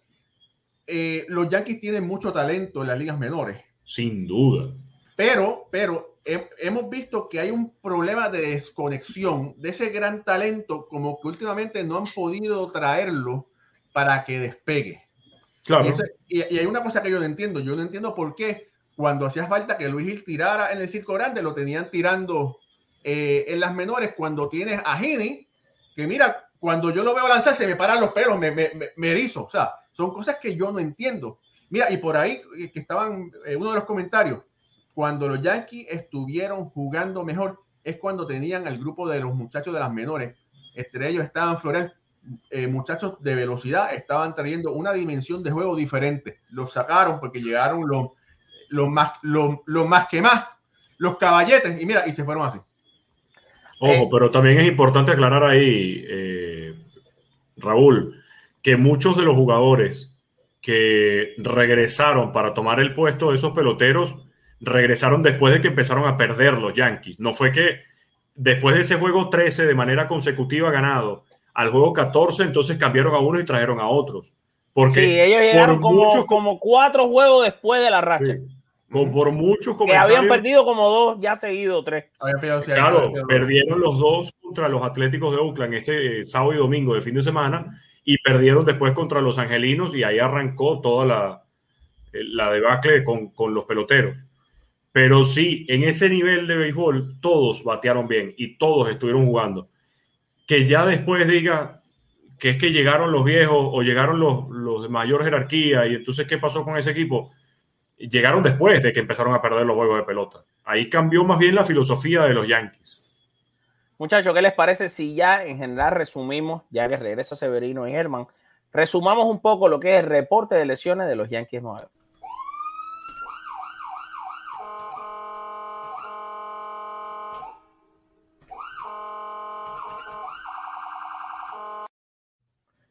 Speaker 6: Eh, los Yankees tienen mucho talento en las ligas menores,
Speaker 5: Sin duda.
Speaker 6: pero, pero he- hemos visto que hay un problema de desconexión de ese gran talento, como que últimamente no han podido traerlo para que despegue.
Speaker 5: Claro.
Speaker 6: Y, eso- y- y hay una cosa que yo no entiendo. Yo no entiendo por qué cuando hacía falta que Luis Gil tirara en el circo grande, lo tenían tirando eh, en las menores. Cuando tienes a Gini, que mira, cuando yo lo veo lanzar, se me paran los pelos, me, me, me- erizo. O sea, son cosas que yo no entiendo. Mira, y por ahí eh, que estaban, eh, uno de los comentarios, cuando los Yankees estuvieron jugando mejor, es cuando tenían al grupo de los muchachos de las menores. Entre ellos estaban Florel, muchachos de velocidad estaban trayendo una dimensión de juego diferente. Los sacaron porque llegaron los, los, más, los, los más que más, los caballetes, y mira, y se fueron así.
Speaker 5: Ojo,
Speaker 3: Eh,
Speaker 5: pero también es importante aclarar ahí, eh, Raúl, que muchos de los jugadores que regresaron para tomar el puesto de esos peloteros regresaron después de que empezaron a perder los Yankees. No fue que después de ese juego 13 de manera consecutiva ganado, al juego 14 entonces cambiaron a uno y trajeron a otros. Porque
Speaker 3: Sí, ellos llegaron
Speaker 5: por
Speaker 3: como,
Speaker 5: muchos-
Speaker 3: como cuatro juegos después de la racha.
Speaker 5: Sí, con- por muchos
Speaker 3: Que
Speaker 5: comentarios.
Speaker 3: habían perdido como dos, ya seguido tres.
Speaker 6: Sí,
Speaker 5: Claro,
Speaker 6: pedido-
Speaker 5: perdieron los dos contra los Atléticos de Oakland ese eh, sábado y domingo de fin de semana y perdieron después contra los Angelinos y ahí arrancó toda la, eh, la debacle con, con los peloteros. Pero sí, en ese nivel de béisbol todos batearon bien y todos estuvieron jugando. Que ya después diga que es que llegaron los viejos o llegaron los, los de mayor jerarquía y entonces ¿qué pasó con ese equipo? Llegaron después de que empezaron a perder los juegos de pelota. Ahí cambió más bien la filosofía de los Yankees.
Speaker 3: Muchachos, ¿qué les parece si ya en general resumimos, ya que regresa Severino y Germán, resumamos un poco lo que es el reporte de lesiones de los Yankees Nueva York?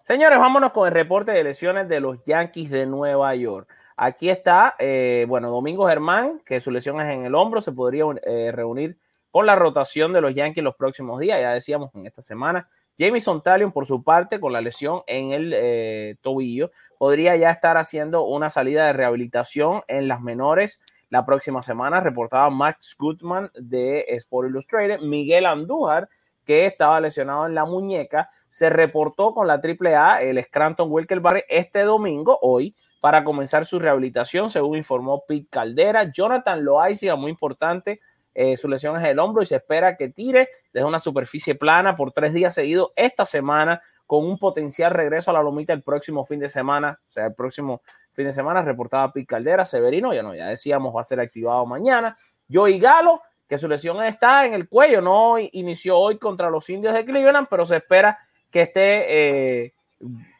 Speaker 3: Señores, vámonos con el reporte de lesiones de los Yankees de Nueva York. Aquí está, eh, bueno, Domingo Germán, que su lesión es en el hombro, se podría eh, reunir con la rotación de los Yankees los próximos días, ya decíamos en esta semana. Jamison Talion, por su parte, con la lesión en el eh, tobillo, podría ya estar haciendo una salida de rehabilitación en las menores la próxima semana, reportaba Max Goodman de Sport Illustrated. Miguel Andújar, que estaba lesionado en la muñeca, se reportó con la AAA, el Scranton Wilkes-Barre, este domingo, hoy, para comenzar su rehabilitación, según informó Pete Caldera. Jonathan Loaiziga, muy importante, eh, su lesión es el hombro y se espera que tire desde una superficie plana por tres días seguidos esta semana, con un potencial regreso a la lomita el próximo fin de semana, o sea, el próximo fin de semana, reportaba Pete Caldera, Severino, ya no, ya decíamos, va a ser activado mañana. Joey Galo, que su lesión está en el cuello, no inició hoy contra los indios de Cleveland, pero se espera que esté, eh,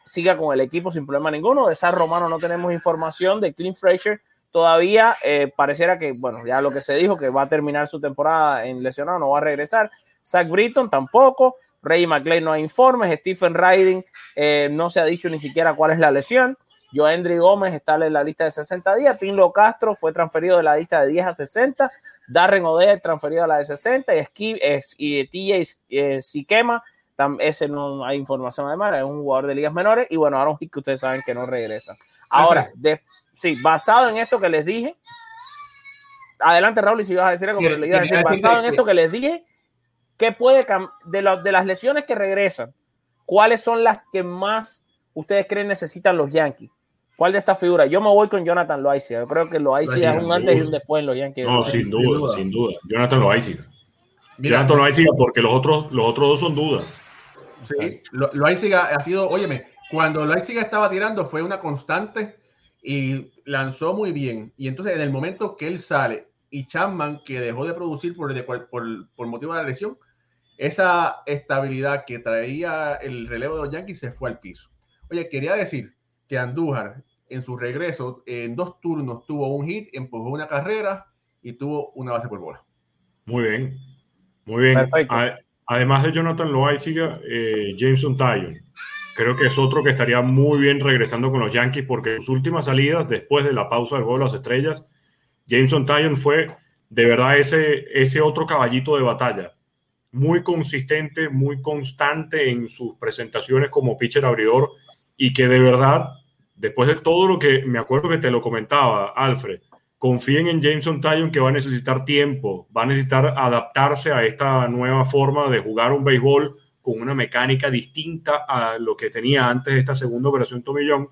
Speaker 3: siga con el equipo sin problema ninguno. De San Romano no tenemos información, de Clint Frazier todavía eh, pareciera que, bueno, ya lo que se dijo, que va a terminar su temporada en lesionado, no va a regresar. Zach Britton tampoco, Ray McLean no hay informes, Stephen Riding eh, no se ha dicho ni siquiera cuál es la lesión. Joendry Gómez está en la lista de 60 días. Tinlo Castro fue transferido de la lista de 10 a 60. Darren Odell transferido a la de 60. Y, y TJ Siquema ese no hay información además, es un jugador de ligas menores. Y bueno, Aaron Hicks, que ustedes saben que no regresa. Ahora, de, sí, basado en esto que les dije, adelante Raúl, y si vas a decir algo, le iba a decir, basado en esto que les dije, ¿qué puede de, de las lesiones que regresan? ¿Cuáles son las que más ustedes creen necesitan los Yankees? ¿Cuál de estas figuras? Yo me voy con Jonathan Loaiziga. Yo creo que Loaiziga es un antes y un después en los Yankees.
Speaker 5: No, sin duda, sin duda. Jonathan Loaiziga. Jonathan Loaiziga porque los otros, los otros dos son dudas.
Speaker 6: Sí, Loaiziga ha sido, óyeme, cuando Loaiziga estaba tirando fue una constante y lanzó muy bien. Y entonces en el momento que él sale y Chapman, que dejó de producir por, por, por motivo de la lesión, esa estabilidad que traía el relevo de los Yankees se fue al piso. Oye, quería decir que Andújar en su regreso en dos turnos tuvo un hit, empujó una carrera y tuvo una base por bola.
Speaker 5: Muy bien, muy bien. Perfecto. Además de Jonathan Loaiziga, eh, Jameson Tyon. Creo que es otro que estaría muy bien regresando con los Yankees porque sus últimas salidas, después de la pausa del juego de las estrellas, Jameson Tyon fue de verdad ese, ese otro caballito de batalla. Muy consistente, muy constante en sus presentaciones como pitcher abridor y que de verdad, después de todo lo que me acuerdo que te lo comentaba, Alfred, confíen en Jameson Tyon que va a necesitar tiempo, va a necesitar adaptarse a esta nueva forma de jugar un béisbol con una mecánica distinta a lo que tenía antes de esta segunda operación Tomillón.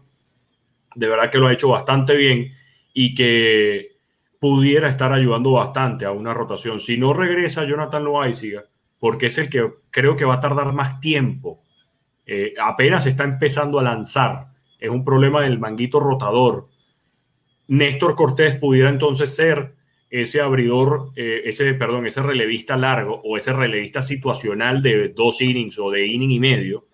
Speaker 5: De verdad que lo ha hecho bastante bien y que pudiera estar ayudando bastante a una rotación. Si no regresa Jonathan Loaiziga, porque es el que creo que va a tardar más tiempo, eh, apenas está empezando a lanzar, es un problema del manguito rotador, Néstor Cortés pudiera entonces ser ese abridor, eh, ese, perdón, ese relevista largo o ese relevista situacional de dos innings o de inning y medio,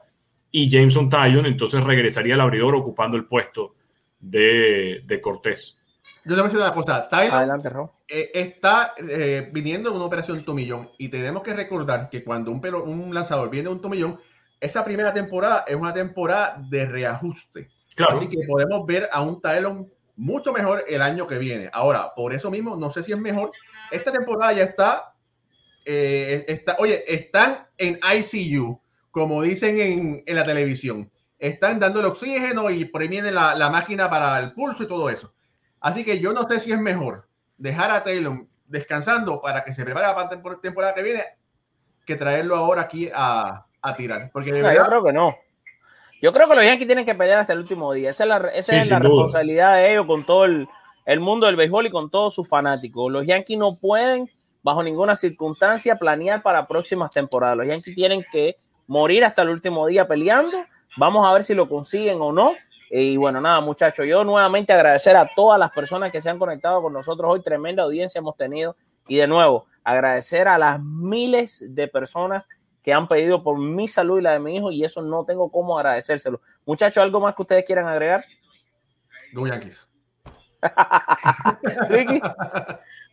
Speaker 5: y Jameson Tyon entonces regresaría al abridor ocupando el puesto de, Cortés.
Speaker 6: Yo te voy a decir una cosa, Tyon eh, está eh, viniendo de una operación tomillón y tenemos que recordar que cuando un, un lanzador viene de un tomillón, esa primera temporada es una temporada de reajuste. Así que podemos ver a un Tylon mucho mejor el año que viene. Ahora, por eso mismo, no sé si es mejor. Esta temporada ya está, eh, está oye, están en ICU, como dicen en, en, la televisión. Están dando el oxígeno y viene la, la, máquina para el pulso y todo eso. Así que yo no sé si es mejor dejar a Taylor descansando para que se prepare para la temporada que viene que traerlo ahora aquí a, a tirar. Porque
Speaker 3: yo creo que no. Yo creo que los Yankees tienen que pelear hasta el último día. Esa es la, esa es la responsabilidad de ellos con todo el, el, mundo del béisbol y con todos sus fanáticos. Los Yankees no pueden, bajo ninguna circunstancia, planear para próximas temporadas. Los Yankees tienen que morir hasta el último día peleando Vamos a ver si lo consiguen o no. Y bueno, nada, muchachos, yo nuevamente agradecer a todas las personas que se han conectado con nosotros hoy. Tremenda audiencia hemos tenido. Y de nuevo, agradecer a las miles de personas que han pedido por mi salud y la de mi hijo. Y eso no tengo cómo agradecérselo. Muchachos, ¿algo más que ustedes quieran agregar?
Speaker 6: Go Yankees.
Speaker 3: Ricky.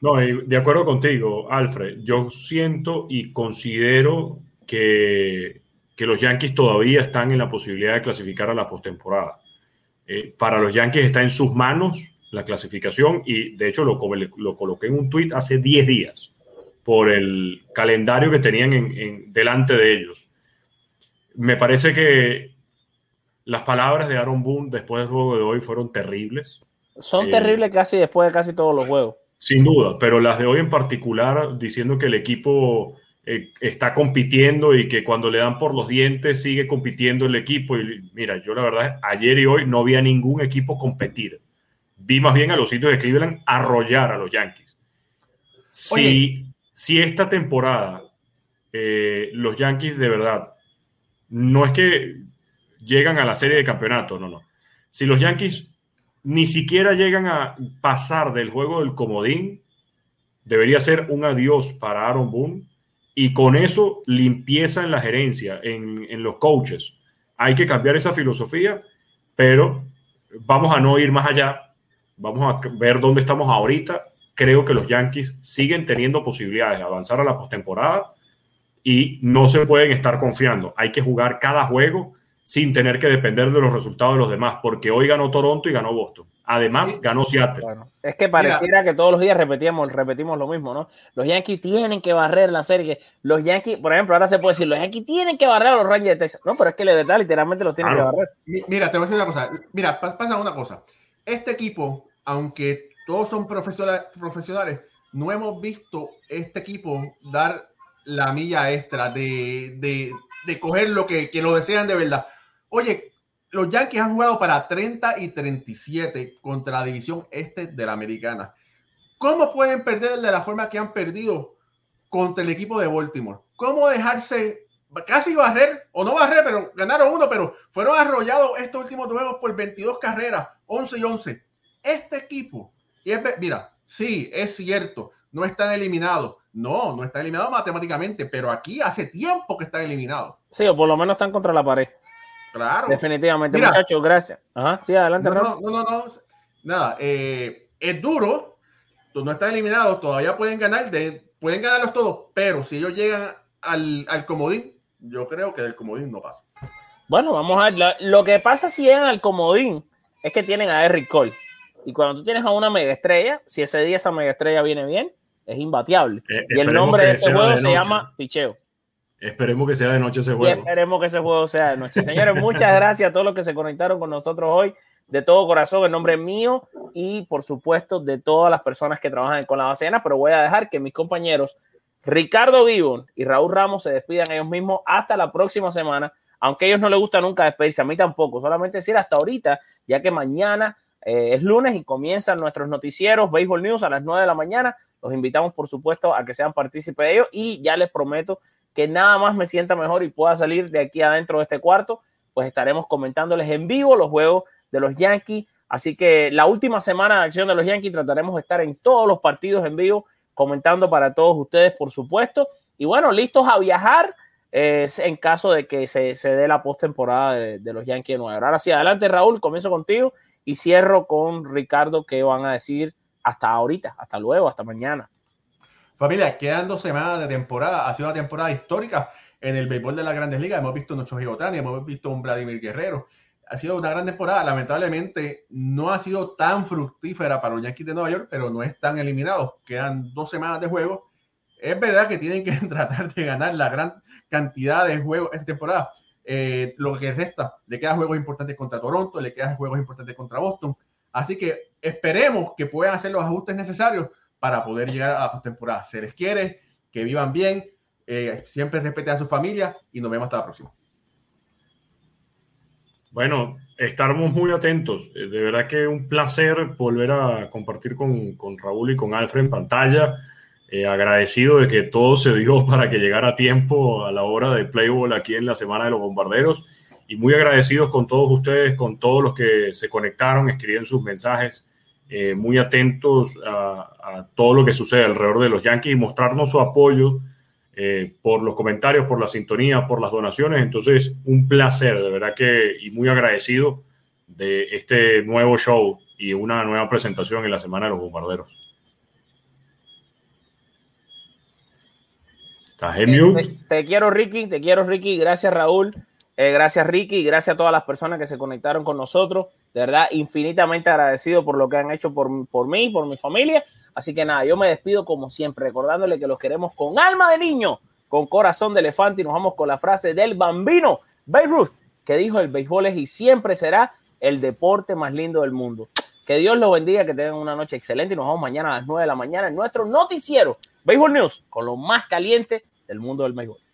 Speaker 5: No, de acuerdo contigo, Alfred. Yo siento y considero que, que los Yankees todavía están en la posibilidad de clasificar a la postemporada. Eh, para los Yankees está en sus manos la clasificación y de hecho lo, lo coloqué en un tweet hace 10 días por el calendario que tenían en, en- delante de ellos. Me parece que las palabras de Aaron Boone después del juego de hoy fueron terribles.
Speaker 3: Son
Speaker 5: Eh,
Speaker 3: terribles casi después de casi todos los juegos.
Speaker 5: Sin duda, pero las de hoy en particular, diciendo que el equipo eh, está compitiendo y que cuando le dan por los dientes sigue compitiendo el equipo. Y mira, yo la verdad, ayer y hoy no vi a ningún equipo competir. Vi más bien a los sitios de Cleveland arrollar a los Yankees. Si, si esta temporada eh, los Yankees de verdad no es que llegan a la serie de campeonato, no, no. Si los Yankees ni siquiera llegan a pasar del juego del comodín, debería ser un adiós para Aaron Boone y con eso limpieza en la gerencia, en, en los coaches. Hay que cambiar esa filosofía, pero vamos a no ir más allá, vamos a ver dónde estamos ahorita. Creo que los Yankees siguen teniendo posibilidades de avanzar a la postemporada y no se pueden estar confiando. Hay que jugar cada juego sin tener que depender de los resultados de los demás, porque hoy ganó Toronto y ganó Boston. Además, ganó Seattle.
Speaker 3: Bueno, es que pareciera que todos los días repetíamos, repetimos lo mismo, ¿no? Los Yankees tienen que barrer la serie. Los Yankees, por ejemplo, ahora se puede decir, los Yankees tienen que barrer a los Rangers de Texas. No, pero es que de verdad, literalmente los tienen
Speaker 5: Claro.
Speaker 3: que barrer.
Speaker 6: Mi- Mira, te voy a decir una cosa. Mira, pa- pasa una cosa. Este equipo, aunque todos son profesionales, no hemos visto este equipo dar la milla extra de, de, de coger lo que, que lo desean de verdad. Oye, los Yankees han jugado para 30 y 37 contra la división este de la americana. ¿Cómo pueden perder de la forma que han perdido contra el equipo de Baltimore? ¿Cómo dejarse casi barrer, o no barrer, pero ganaron uno, pero fueron arrollados estos últimos juegos por 22 carreras, 11 y 11. Este equipo, y es mira, sí, es cierto, no están eliminados. No, no están eliminados matemáticamente, pero aquí hace tiempo que están eliminados.
Speaker 3: Sí, o por lo menos están contra la pared.
Speaker 6: Claro.
Speaker 3: Definitivamente,
Speaker 6: Mira.
Speaker 3: muchachos, gracias. Ajá, sí, adelante,
Speaker 6: No, no, no, no, no. Nada, eh, es duro, no están eliminados, todavía pueden ganar, de, pueden ganarlos todos, pero si ellos llegan al, al comodín, yo creo que del comodín no pasa.
Speaker 3: Bueno, vamos a ver. Lo, lo que pasa si llegan al comodín es que tienen a Eric Cole. Y cuando tú tienes a una mega estrella, si ese día esa mega estrella viene bien, es imbateable.
Speaker 5: Eh,
Speaker 3: y el nombre de este juego
Speaker 5: de
Speaker 3: se llama Picheo.
Speaker 5: Esperemos que sea de noche ese
Speaker 3: Y
Speaker 5: juego.
Speaker 3: esperemos que ese juego sea de noche. Señores, muchas gracias a todos los que se conectaron con nosotros hoy. De todo corazón, en nombre mío y por supuesto de todas las personas que trabajan con la bacena, pero voy a dejar que mis compañeros Ricardo Vivon y Raúl Ramos se despidan ellos mismos hasta la próxima semana, aunque a ellos no les gusta nunca despedirse, a mí tampoco, solamente decir hasta ahorita, ya que mañana eh, es lunes y comienzan nuestros noticieros Baseball News a las 9 de la mañana. Los invitamos, por supuesto, a que sean partícipes de ellos y ya les prometo que nada más me sienta mejor y pueda salir de aquí adentro de este cuarto, pues estaremos comentándoles en vivo los juegos de los Yankees. Así que la última semana de acción de los Yankees trataremos de estar en todos los partidos en vivo, comentando para todos ustedes, por supuesto. Y bueno, listos a viajar eh, en caso de que se, se dé la postemporada de, de los Yankees de Nueva York. Ahora sí, adelante Raúl, comienzo contigo y cierro con Ricardo, que van a decir hasta ahorita, hasta luego, hasta mañana.
Speaker 6: Familia, quedan dos semanas de temporada. Ha sido una temporada histórica en el béisbol de las grandes ligas. Hemos visto nuestros Gigotani, hemos visto un Vladimir Guerrero. Ha sido una gran temporada. Lamentablemente no ha sido tan fructífera para los Yankees de Nueva York, pero no están eliminados. Quedan dos semanas de juego. Es verdad que tienen que tratar de ganar la gran cantidad de juegos esta temporada. Eh, lo que resta, le quedan juegos importantes contra Toronto, le quedan juegos importantes contra Boston. Así que esperemos que puedan hacer los ajustes necesarios para poder llegar a la postemporada. Se les quiere, que vivan bien, eh, siempre respeten a su familia y nos vemos hasta la próxima.
Speaker 5: Bueno, estamos muy atentos. Eh, De verdad que un placer volver a compartir con, con Raúl y con Alfred en pantalla. Eh, agradecido de que todo se dio para que llegara a tiempo a la hora de Playball aquí en la Semana de los Bombarderos. y muy agradecidos con todos ustedes, con todos los que se conectaron, escribieron sus mensajes, eh, muy atentos a, a, todo lo que sucede alrededor de los Yankees y mostrarnos su apoyo eh, por los comentarios, por la sintonía, por las donaciones. Entonces, un placer, de verdad que, y muy agradecido de este nuevo show y una nueva presentación en la Semana de los Bombarderos. ¿Estás en mute?
Speaker 3: Te, te quiero, Ricky, te quiero, Ricky. Gracias, Raúl. Eh, gracias, Ricky, gracias a todas las personas que se conectaron con nosotros. De verdad, infinitamente agradecido por lo que han hecho por, por mí, por mi familia. Así que nada, yo me despido como siempre, recordándole que los queremos con alma de niño, con corazón de elefante, y nos vamos con la frase del bambino, Babe Ruth, que dijo: el béisbol es y siempre será el deporte más lindo del mundo. Que Dios los bendiga, que tengan una noche excelente y nos vemos mañana a las 9 de la mañana en nuestro noticiero Béisbol News con lo más caliente del mundo del béisbol.